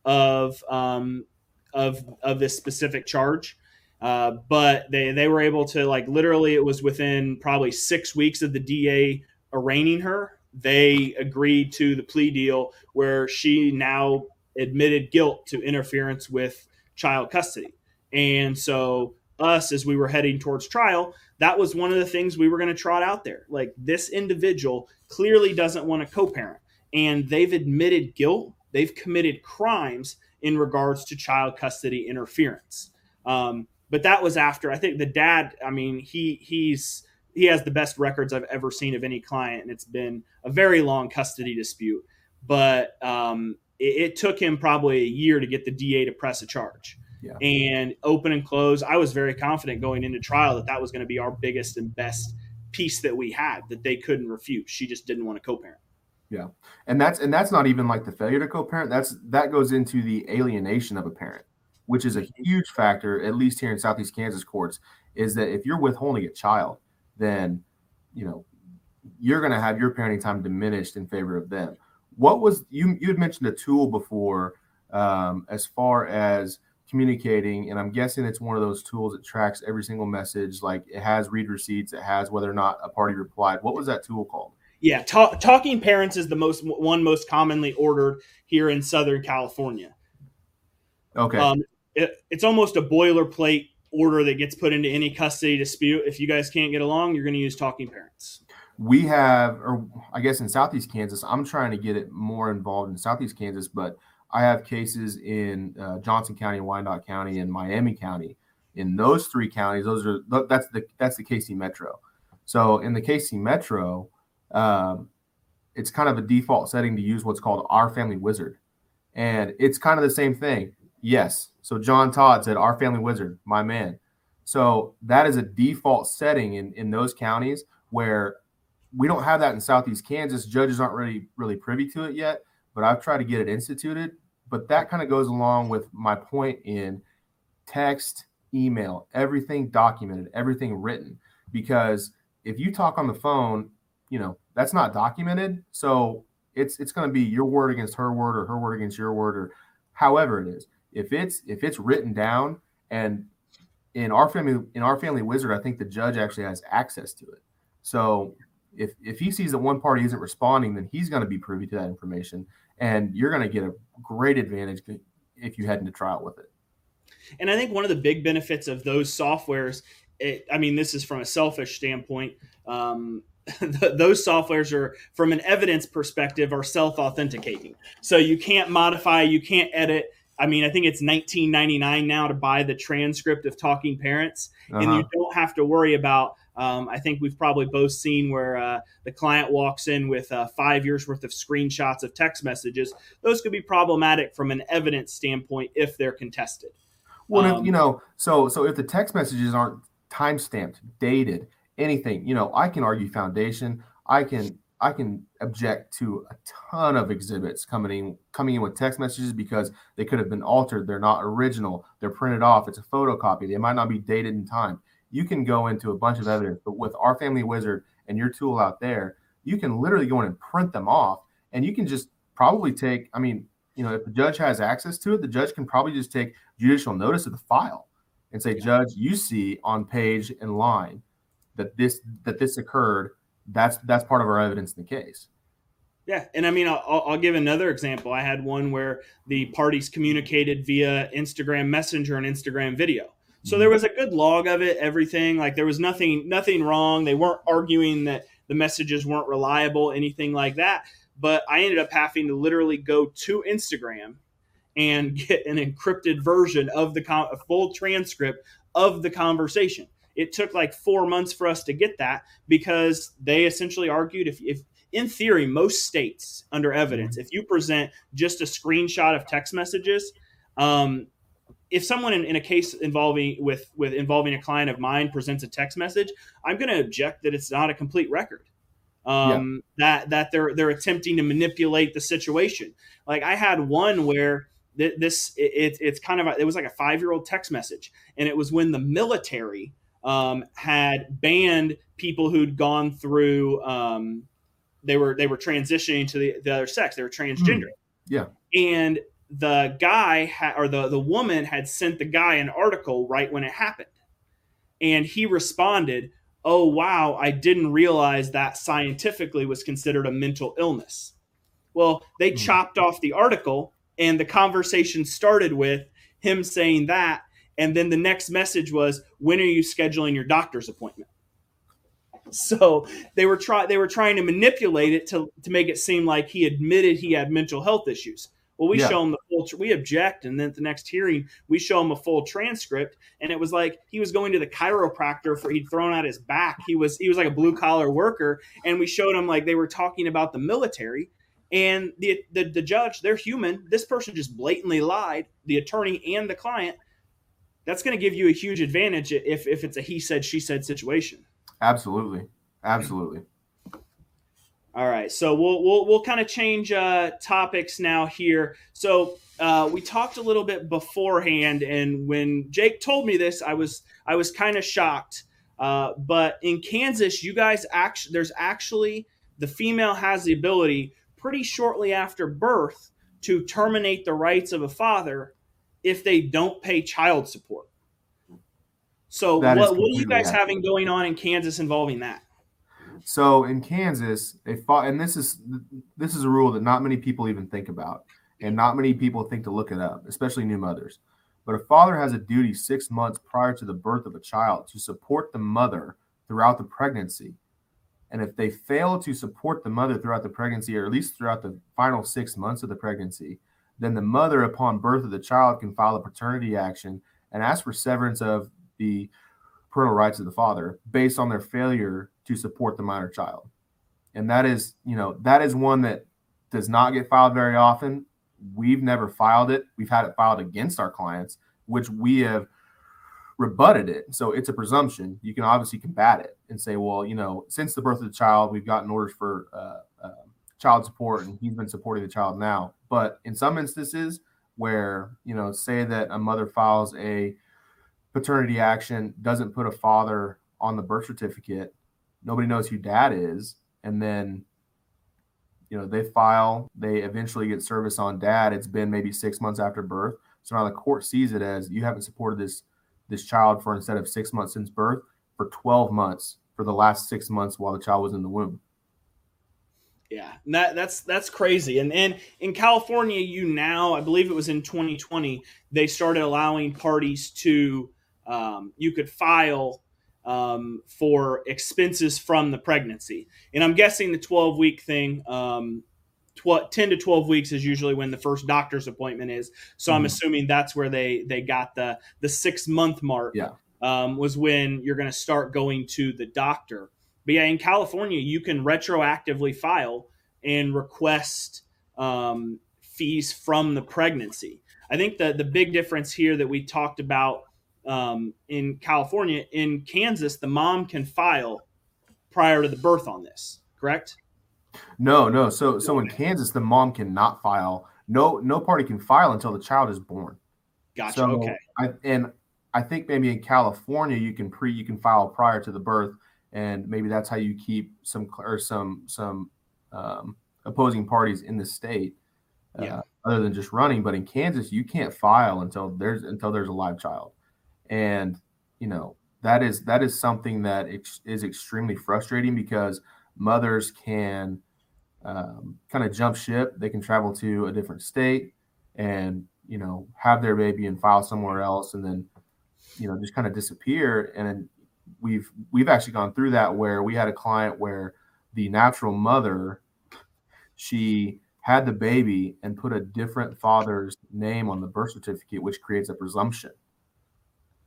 of, um, of, of this specific charge. Uh, but they, they were able to like, literally it was within probably six weeks of the DA arraigning her. They agreed to the plea deal where she now admitted guilt to interference with child custody. And so us as we were heading towards trial, that was one of the things we were going to trot out there. Like this individual clearly doesn't want a co-parent and they've admitted guilt, they've committed crimes in regards to child custody interference. Um, but that was after I think the dad, I mean, he he's he has the best records I've ever seen of any client, and it's been a very long custody dispute. But um, it, it took him probably a year to get the DA to press a charge yeah. and open and close. I was very confident going into trial that that was going to be our biggest and best piece that we had that they couldn't refute. She just didn't want to co-parent. Yeah. And that's and that's not even like the failure to co-parent. That's that goes into the alienation of a parent, which is a huge factor, at least here in Southeast Kansas courts, is that if you're withholding a child, then you know you're going to have your parenting time diminished in favor of them. What was you you had mentioned a tool before um, as far as communicating and i'm guessing it's one of those tools that tracks every single message like it has read receipts it has whether or not a party replied. What was that tool called? Yeah talk, TalkingParents is the most one most commonly ordered here in southern california. Okay. Um, it, it's almost a boilerplate order that gets put into any custody dispute. If you guys can't get along you're going to use TalkingParents. We have or i guess in southeast kansas i'm trying to get it more involved in southeast kansas but I have cases in uh, Johnson County, Wyandotte County, and Miami County. In those three counties, those are that's the that's the KC Metro. So in the KC Metro, um, it's kind of a default setting to use what's called OurFamilyWizard, and it's kind of the same thing. Yes. So John Todd said OurFamilyWizard, my man. So that is a default setting in in those counties where we don't have that in Southeast Kansas. Judges aren't really really privy to it yet, but I've tried to get it instituted but that kind of goes along with my point in text, email, everything documented, everything written. Because if you talk on the phone, you know, that's not documented. So it's it's going to be your word against her word or her word against your word or however it is. If it's if it's written down and in our family in OurFamilyWizard, I think the judge actually has access to it. So if if he sees that one party isn't responding, then he's going to be privy to that information and you're going to get a great advantage if you head into trial with it. And I think one of the big benefits of those softwares, it, I mean, this is from a selfish standpoint. Um, those softwares are, from an evidence perspective, are self authenticating. So you can't modify, you can't edit. I mean, I think it's 19.99 now to buy the transcript of TalkingParents, uh-huh. and you don't have to worry about Um, I think we've probably both seen where uh, the client walks in with uh, five years worth of screenshots of text messages. Those could be problematic from an evidence standpoint if they're contested. Well, um, if, you know, so so if the text messages aren't time stamped, dated, anything, you know, I can argue foundation. I can I can object to a ton of exhibits coming in coming in with text messages because they could have been altered. They're not original. They're printed off. It's a photocopy. They might not be dated in time. You can go into a bunch of evidence, but with OurFamilyWizard and your tool out there, you can literally go in and print them off, and you can just probably take. I mean, you know, if the judge has access to it, the judge can probably just take judicial notice of the file and say, yeah. Judge, you see on page and line that this that this occurred that's that's part of our evidence in the case. Yeah, and I mean, I'll, I'll, give another example. I had one where the parties communicated via Instagram Messenger and Instagram video. So there mm-hmm. was a good log of it, everything. Like there was nothing nothing wrong. They weren't arguing that the messages weren't reliable, anything like that. But I ended up having to literally go to Instagram and get an encrypted version of the con- full transcript of the conversation. It took like four months for us to get that because they essentially argued if, if in theory, most states under evidence, if you present just a screenshot of text messages, um, if someone in, in, a case involving with with involving a client of mine presents a text message, I'm going to object that it's not a complete record. Um, yeah. That that they're they're attempting to manipulate the situation. Like I had one where th- this it, it, it's kind of a, it was like a five year old text message, and it was when the military um, had banned people who'd gone through um, they were they were transitioning to the, the other sex they were transgender mm. yeah and the guy ha- or the the woman had sent the guy an article right when it happened and he responded oh wow i didn't realize that scientifically was considered a mental illness well they mm. chopped off the article and the conversation started with him saying that and then the next message was, "When are you scheduling your doctor's appointment?" So they were try they were trying to manipulate it to to make it seem like he admitted he had mental health issues. Well, we yeah. show him the full. We object, and then at the next hearing, we show him a full transcript, and it was like he was going to the chiropractor for he'd thrown out his back. He was he was like a blue collar worker, and we showed him like they were talking about the military, and the, the the judge, they're human. This person just blatantly lied, the attorney and the client, that's going to give you a huge advantage if if it's a he said she said situation. Absolutely, absolutely. All right, so we'll we'll we'll kind of change uh, topics now here. So uh, we talked a little bit beforehand, and when Jake told me this, I was I was kind of shocked. Uh, but in Kansas, you guys actually there's actually the female has the ability pretty shortly after birth to terminate the rights of a father if they don't pay child support. So what, what are you guys accurate. having going on in Kansas involving that? So in Kansas, a fa- and this is this is a rule that not many people even think about, and not many people think to look it up, especially new mothers. But a father has a duty six months prior to the birth of a child to support the mother throughout the pregnancy. And if they fail to support the mother throughout the pregnancy, or at least throughout the final six months of the pregnancy, then the mother, upon birth of the child, can file a paternity action and ask for severance of the parental rights of the father based on their failure to support the minor child. And that is, you know, that is one that does not get filed very often. We've never filed it. We've had it filed against our clients, which we have rebutted it. So it's a presumption. You can obviously combat it and say, well, you know, since the birth of the child, we've gotten orders for uh, uh, child support and he's been supporting the child now. But in some instances where, you know, say that a mother files a paternity action, doesn't put a father on the birth certificate, nobody knows who dad is, and then you know, they file, they eventually get service on dad. It's been maybe six months after birth. So now the court sees it as you haven't supported this this child for instead of six months since birth for 12 months for the last six months while the child was in the womb. Yeah, that that's that's crazy. And and in California, you now, I believe it was in 2020, they started allowing parties to um, you could file um, for expenses from the pregnancy. And I'm guessing the 12 week thing, um, tw- 10 to 12 weeks is usually when the first doctor's appointment is. So mm-hmm. I'm assuming that's where they they got the the six month mark. Yeah. um, was when you're going to start going to the doctor. But yeah, in California, you can retroactively file and request um, fees from the pregnancy. I think that the big difference here that we talked about um, in California, in Kansas, the mom can file prior to the birth on this, correct? No, no. So, so in Kansas, the mom cannot file. No, no party can file until the child is born. Gotcha. So okay. I, and I think maybe in California you can pre you can file prior to the birth, and maybe that's how you keep some or some some um, opposing parties in the state, uh, yeah. other than just running. But in Kansas, you can't file until there's until there's a live child, and you know that is that is something that is extremely frustrating because mothers can um, kind of jump ship. They can travel to a different state and you know have their baby and file somewhere else, and then you know just kind of disappear. And we've we've actually gone through that where we had a client where the natural mother she had the baby and put a different father's name on the birth certificate, which creates a presumption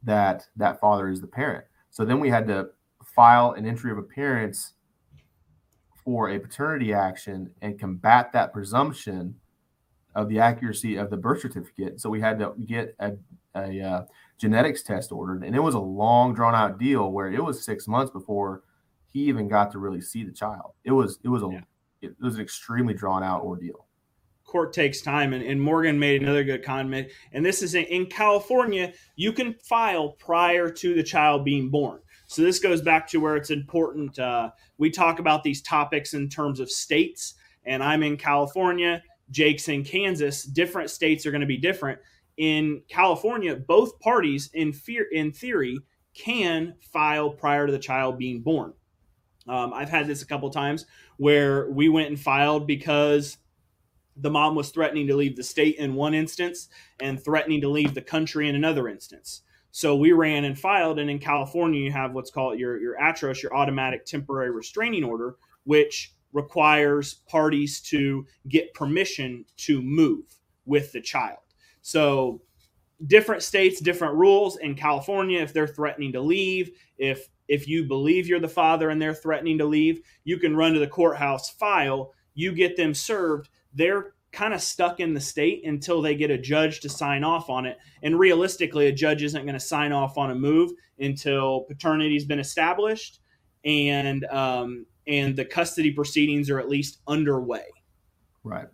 that that father is the parent. So then we had to file an entry of appearance for a paternity action and combat that presumption of the accuracy of the birth certificate. So we had to get a, a uh, genetics test ordered, and it was a long, drawn out deal where it was six months before he even got to really see the child. It was it was a yeah. it was an extremely drawn out ordeal. Court takes time, and, and Morgan made another good comment. And this is in, in California, you can file prior to the child being born. So this goes back to where it's important. Uh, we talk about these topics in terms of states, and I'm in California. Jake's in Kansas. Different states are going to be different. In California, both parties, in fear, in theory, can file prior to the child being born. Um, I've had this a couple times where we went and filed because the mom was threatening to leave the state in one instance and threatening to leave the country in another instance. So we ran and filed, and in California, you have what's called your your ATROS, your automatic temporary restraining order, which requires parties to get permission to move with the child. So different states, different rules. In California, if they're threatening to leave, if if you believe you're the father and they're threatening to leave, you can run to the courthouse, file, you get them served. They're kind of stuck in the state until they get a judge to sign off on it. And realistically, a judge isn't going to sign off on a move until paternity's been established and um, and the custody proceedings are at least underway. Right.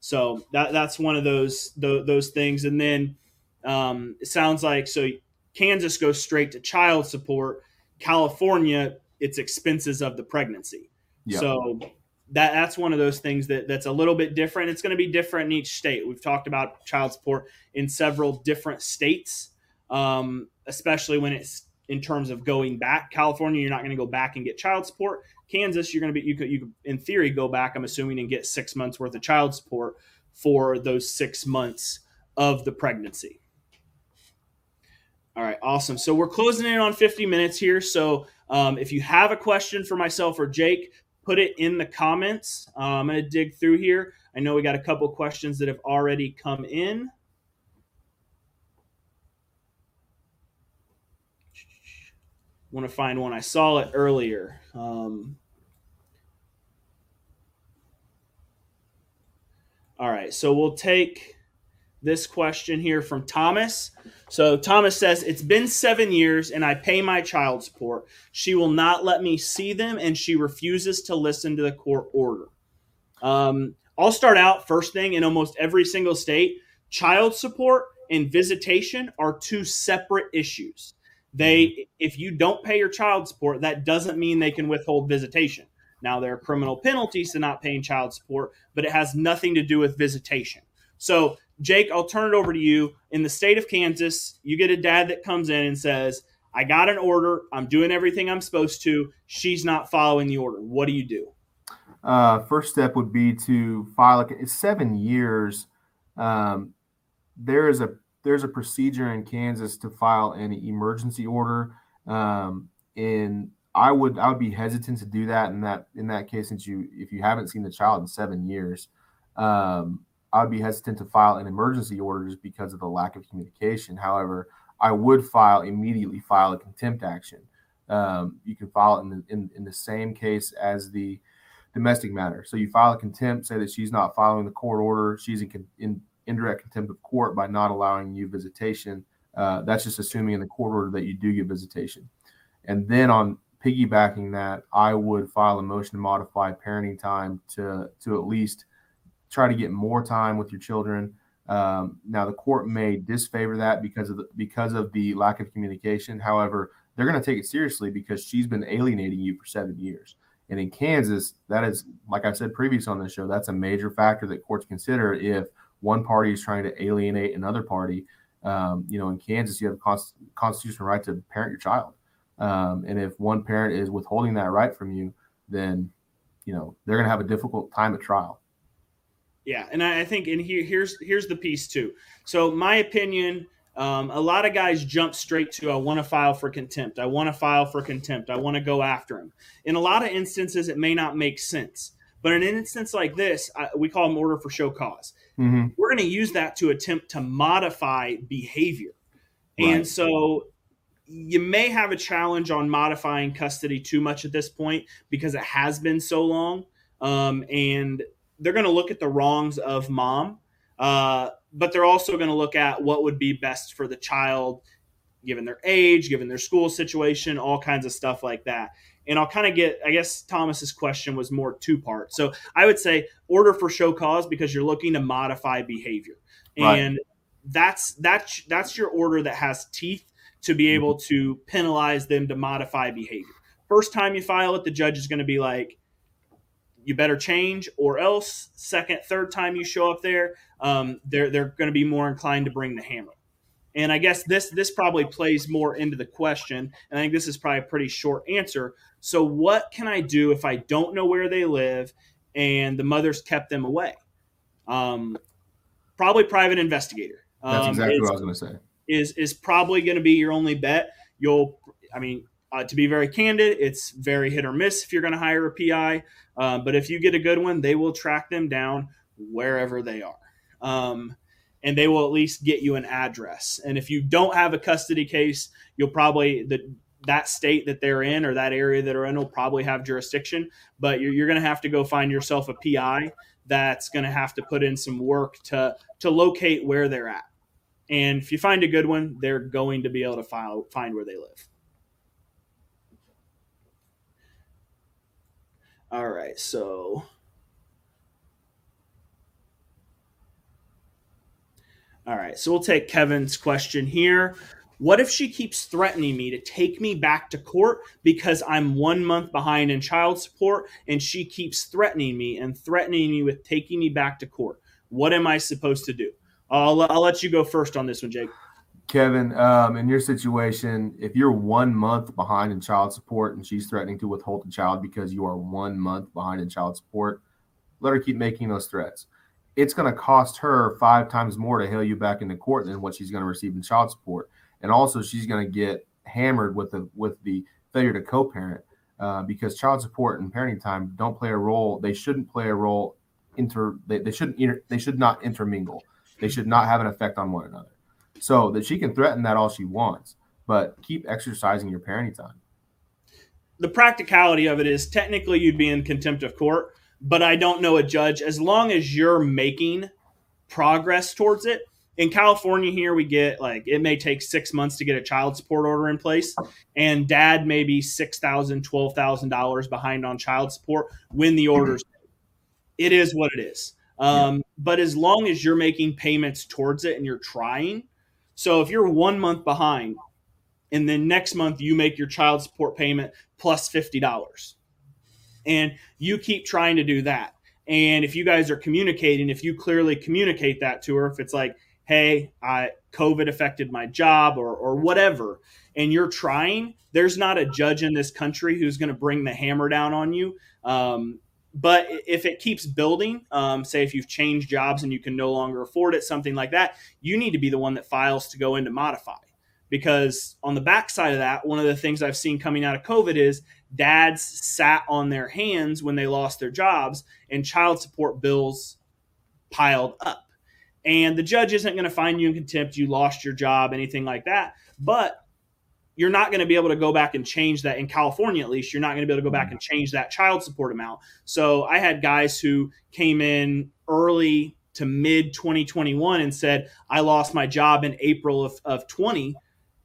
So that that's one of those those, those things. And then um, it sounds like so Kansas goes straight to child support. California, it's expenses of the pregnancy. Yep. So that that's one of those things that that's a little bit different. It's going to be different in each state. We've talked about child support in several different states, um, especially when it's in terms of going back. California, you're not going to go back and get child support. Kansas, you're going to be you could you could in theory go back. I'm assuming and get six months worth of child support for those six months of the pregnancy. All right, awesome. So we're closing in on 50 minutes here. So um, if you have a question for myself or Jake, put it in the comments. Uh, I'm going to dig through here. I know we got a couple questions that have already come in. want to find one. I saw it earlier. Um, all right, so we'll take this question here from Thomas. So Thomas says, It's been seven years and I pay my child support. She will not let me see them and she refuses to listen to the court order. Um, I'll start out first thing in almost every single state. Child support and visitation are two separate issues. They, if you don't pay your child support, that doesn't mean they can withhold visitation. Now, there are criminal penalties to not paying child support, but it has nothing to do with visitation. So Jake, I'll turn it over to you. In the state of Kansas, you get a dad that comes in and says, I got an order. I'm doing everything I'm supposed to. She's not following the order. What do you do? Uh, first step would be to file. It's seven years. Um, there is a there's a procedure in Kansas to file an emergency order. Um, and I would I would be hesitant to do that in that in that case since you if you haven't seen the child in seven years. Um, I would be hesitant to file an emergency order just because of the lack of communication. However, I would file immediately file a contempt action. Um, you can file it in the, in, in the same case as the domestic matter. So you file a contempt, say that she's not following the court order, she's in, in indirect contempt of court by not allowing you visitation. Uh, that's just assuming in the court order that you do get visitation. And then on piggybacking that, I would file a motion to modify parenting time to to at least try to get more time with your children. Um, now the court may disfavor that because of the because of the lack of communication. However, they're going to take it seriously because she's been alienating you for seven years. And in Kansas, that is, like I said previous on this show, that's a major factor that courts consider if one party is trying to alienate another party. Um, you know, in Kansas, you have a constitutional right to parent your child. Um, and if one parent is withholding that right from you, then, you know, they're going to have a difficult time at trial. Yeah, and I think, and here, here's here's the piece too. So, my opinion, um, a lot of guys jump straight to, I want to file for contempt. I want to file for contempt. I want to go after him. In a lot of instances, it may not make sense. But in an instance like this, I, we call them order for show because mm-hmm. We're going to use that to attempt to modify behavior. Right. And so you may have a challenge on modifying custody too much at this point because it has been so long. Um, and they're going to look at the wrongs of mom, uh, but they're also going to look at what would be best for the child given their age, given their school situation, all kinds of stuff like that. And I'll kind of get, I guess Thomas's question was more two part. So I would say order for show cause because you're looking to modify behavior. Right. And that's that's that's your order that has teeth to be able mm-hmm. to penalize them to modify behavior. First time you file it, the judge is going to be like, you better change or else second third time you show up there um, they're, they're going to be more inclined to bring the hammer. And i guess this this probably plays more into the question and i think this is probably a pretty short answer. So what can i do if i don't know where they live and the mother's kept them away? Um, probably private investigator. That's um, exactly what i was going to say. is is probably going to be your only bet. You'll, I mean, uh, to be very candid, it's very hit or miss if you're going to hire a PI. Uh, but if you get a good one, they will track them down wherever they are. Um, and they will at least get you an address. And if you don't have a custody case, you'll probably the that state that they're in or that area that are in will probably have jurisdiction. But you're, you're going to have to go find yourself a PI that's going to have to put in some work to to locate where they're at. And if you find a good one, they're going to be able to file, find where they live. All right, so All right, so we'll take Kevin's question here. What if she keeps threatening me to take me back to court because I'm one month behind in child support and she keeps threatening me and threatening me with taking me back to court? What am I supposed to do? I'll, I'll let you go first on this one, Jake. Kevin, um, in your situation, if you're one month behind in child support and she's threatening to withhold the child because you are one month behind in child support, let her keep making those threats. It's going to cost her five times more to hail you back into court than what she's going to receive in child support, and also she's going to get hammered with the with the failure to co-parent uh, because child support and parenting time don't play a role. They shouldn't play a role. Inter they, they shouldn't they should not intermingle. They should not have an effect on one another. So that she can threaten that all she wants, but keep exercising your parenting time. The practicality of it is technically you'd be in contempt of court, but I don't know a judge as long as you're making progress towards it. In California, here we get like it may take six months to get a child support order in place, and dad may be six thousand, twelve thousand dollars behind on child support when the orders. it is what it is. Um, yeah. But as long as you're making payments towards it and you're trying, so if you're one month behind, and then next month you make your child support payment plus fifty dollars, and you keep trying to do that, and if you guys are communicating, if you clearly communicate that to her, if it's like, hey, I COVID affected my job or or whatever, and you're trying, there's not a judge in this country who's going to bring the hammer down on you. Um, but if it keeps building, um, say if you've changed jobs and you can no longer afford it, something like that, you need to be the one that files to go into modify. Because on the backside of that, one of the things I've seen coming out of COVID is dads sat on their hands when they lost their jobs and child support bills piled up. and the judge isn't going to find you in contempt. You lost your job, anything like that. But you're not going to be able to go back and change that in California, at least. You're not going to be able to go back mm. and change that child support amount. So I had guys who came in early to mid 2021 and said, I lost my job in April of, of 20,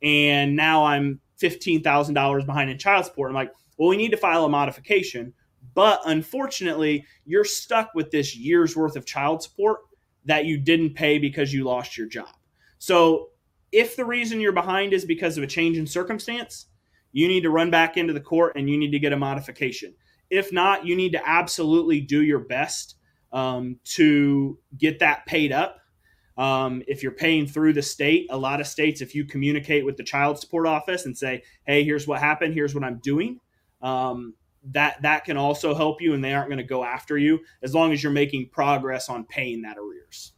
and now I'm $15,000 behind in child support. I'm like, well, we need to file a modification. But unfortunately, you're stuck with this year's worth of child support that you didn't pay because you lost your job. So if the reason you're behind is because of a change in circumstance, you need to run back into the court and you need to get a modification. If not, you need to absolutely do your best um, to get that paid up. Um, if you're paying through the state, a lot of states, if you communicate with the child support office and say, "Hey, here's what happened. Here's what I'm doing," um, that that can also help you, and they aren't going to go after you as long as you're making progress on paying that arrears.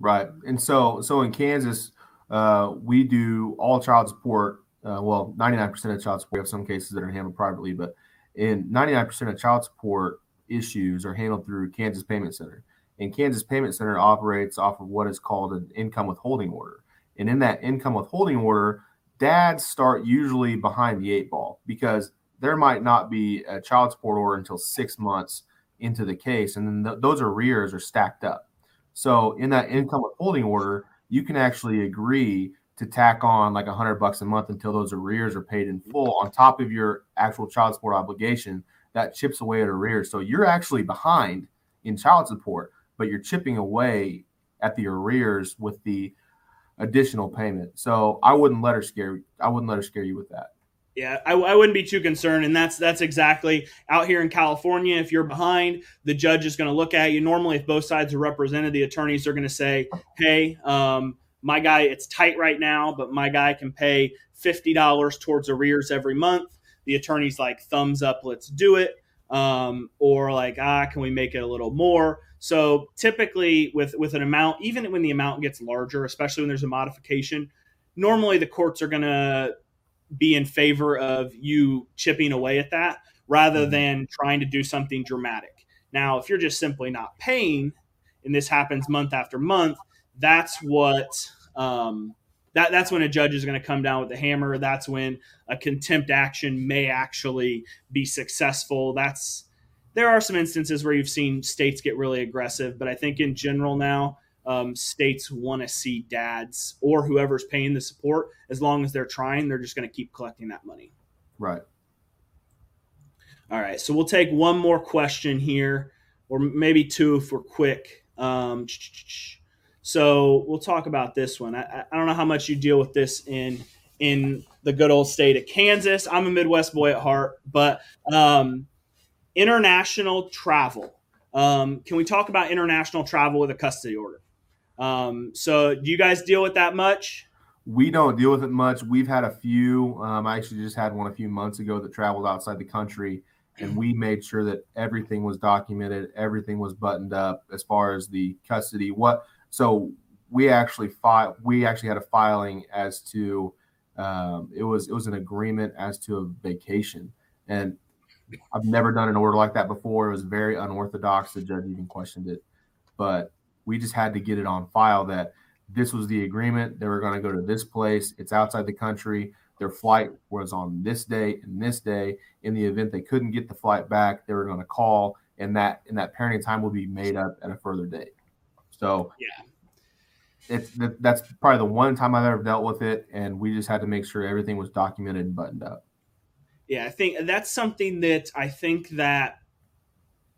Right, and so so in Kansas, uh, we do all child support. Uh, well, 99% of child support. We have some cases that are handled privately, but in 99% of child support issues are handled through Kansas Payment Center. And Kansas Payment Center operates off of what is called an income withholding order. And in that income withholding order, dads start usually behind the eight ball because there might not be a child support order until six months into the case. And then th- those arrears are stacked up. So in that income withholding order, you can actually agree to tack on like a hundred bucks a month until those arrears are paid in full on top of your actual child support obligation that chips away at arrears. So you're actually behind in child support, but you're chipping away at the arrears with the additional payment. So I wouldn't let her scare I wouldn't let her scare you with that. Yeah, I, I, wouldn't be too concerned, and that's that's exactly out here in California. If you're behind, the judge is going to look at you. Normally, if both sides are represented, the attorneys are going to say, "Hey, um, my guy, it's tight right now, but my guy can pay fifty dollars towards arrears every month." The attorney's like, "Thumbs up, let's do it," um, or like, "Ah, can we make it a little more?" So typically, with with an amount, even when the amount gets larger, especially when there's a modification, normally the courts are going to be in favor of you chipping away at that rather mm-hmm. than trying to do something dramatic. Now, if you're just simply not paying, and this happens month after month, that's what um, that that's when a judge is going to come down with the hammer. That's when a contempt action may actually be successful. That's there are some instances where you've seen states get really aggressive, but I think in general now um, states want to see dads or whoever's paying the support. As long as they're trying, they're just going to keep collecting that money. Right. All right. So we'll take one more question here, or maybe two if we're quick. Um, so we'll talk about this one. I, I don't know how much you deal with this in in the good old state of Kansas. I'm a Midwest boy at heart, but um, international travel. Um, can we talk about international travel with a custody order? Um, so do you guys deal with that much? We don't deal with it much. We've had a few. Um, I actually just had one a few months ago that traveled outside the country, and we made sure that everything was documented, everything was buttoned up as far as the custody. What so we actually file. We actually had a filing as to um, it was it was an agreement as to a vacation, and I've never done an order like that before. It was very unorthodox. The judge even questioned it, but we just had to get it on file that this was the agreement. They were going to go to this place. It's outside the country. Their flight was on this day and this day. In the event they couldn't get the flight back, they were going to call, and that and that parenting time will be made up at a further date. So yeah, it's that's probably the one time I've ever dealt with it, and we just had to make sure everything was documented and buttoned up. Yeah, I think that's something that I think that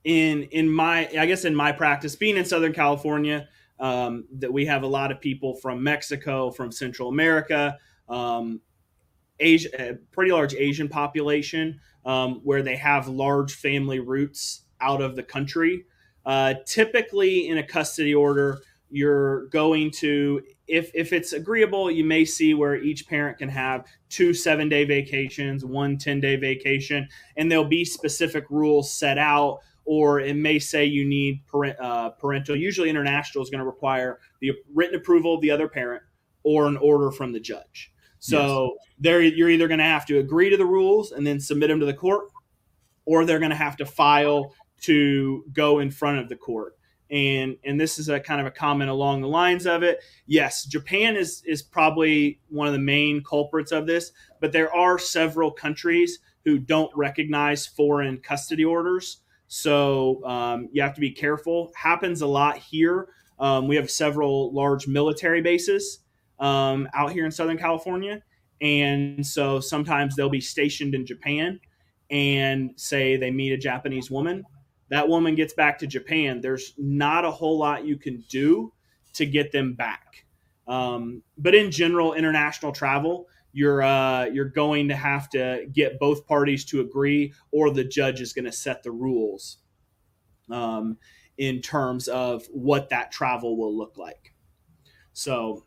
in in my I guess in my practice, being in Southern California, um, that we have a lot of people from Mexico, from Central America, um, Asia, pretty large Asian population, um, where they have large family roots out of the country. Uh, typically, in a custody order, you're going to if if it's agreeable you may see where each parent can have two seven day vacations one 10 day vacation and there'll be specific rules set out or it may say you need parent, uh, parental. Usually, international is going to require the written approval of the other parent or an order from the judge. So yes. there, you're either going to have to agree to the rules and then submit them to the court, or they're going to have to file to go in front of the court. and and this is a kind of a comment along the lines of it. Yes, Japan is is probably one of the main culprits of this, but there are several countries who don't recognize foreign custody orders. So um, you have to be careful. Happens a lot here. Um, we have several large military bases um, out here in Southern California, and so sometimes they'll be stationed in Japan, and say they meet a Japanese woman that woman gets back to Japan, there's not a whole lot you can do to get them back. Um, but in general, international travel, you're uh, you're going to have to get both parties to agree, or the judge is going to set the rules um, in terms of what that travel will look like. So,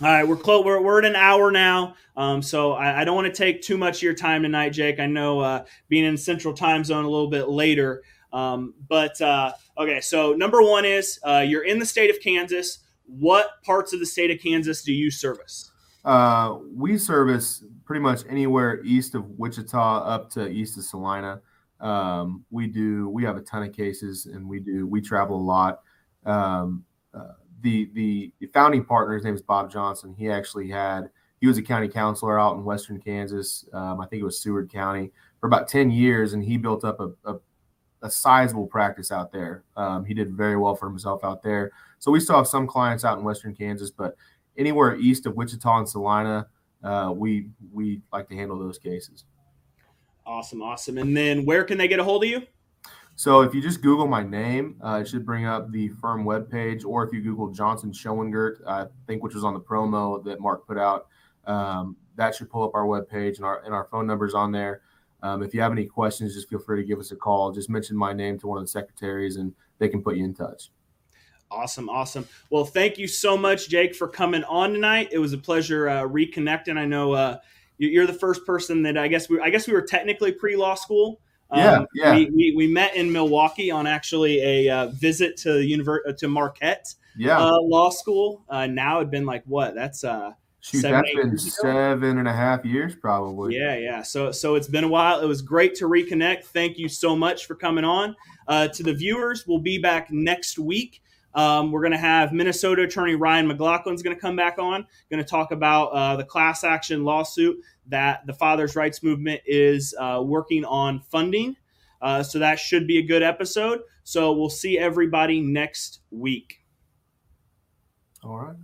all right, we're close. We're, we're at an hour now, um, so I, I, don't want to take too much of your time tonight, Jake. I know uh, being in Central Time Zone a little bit later um, but uh, okay, so number one is uh, you're in the state of Kansas. What parts of the state of Kansas do you service? Uh, we service pretty much anywhere east of Wichita up to east of Salina. Um, we do. We have a ton of cases, and we do. We travel a lot. Um, uh, the, the the founding partner, his name is Bob Johnson. He actually had. He was a county counselor out in western Kansas. Um, I think it was Seward County for about ten years, and he built up a, a a sizable practice out there. Um, he did very well for himself out there. So we still have some clients out in Western Kansas, but anywhere east of Wichita and Salina, uh, we we like to handle those cases. Awesome, awesome. And then where can they get a hold of you? So if you just Google my name, uh, it should bring up the firm webpage, or if you Google Johnson Schoengert, I think which was on the promo that Mark put out, um, that should pull up our webpage and our and our phone numbers on there. Um, if you have any questions, just feel free to give us a call. Just mention my name to one of the secretaries and they can put you in touch. Awesome, awesome. Well, thank you so much, Jake, for coming on tonight. It was a pleasure uh, reconnecting. I know uh, you're the first person that I guess we I guess we were technically pre law school. Um, yeah, yeah. We, we, we, met in Milwaukee on actually a uh, visit to the univer- uh, to Marquette yeah. Uh, law school. Uh, now it'd been like what? That's Shoot, seven, that's been seven and a half years, probably. Yeah, yeah. So, so it's been a while. It was great to reconnect. Thank you so much for coming on. Uh, to the viewers, we'll be back next week. Um, we're going to have Minnesota attorney Ryan McLaughlin's going to come back on. Going to talk about uh, the class action lawsuit that the Fathers' Rights Movement is uh, working on funding. Uh, so that should be a good episode. So we'll see everybody next week. All right.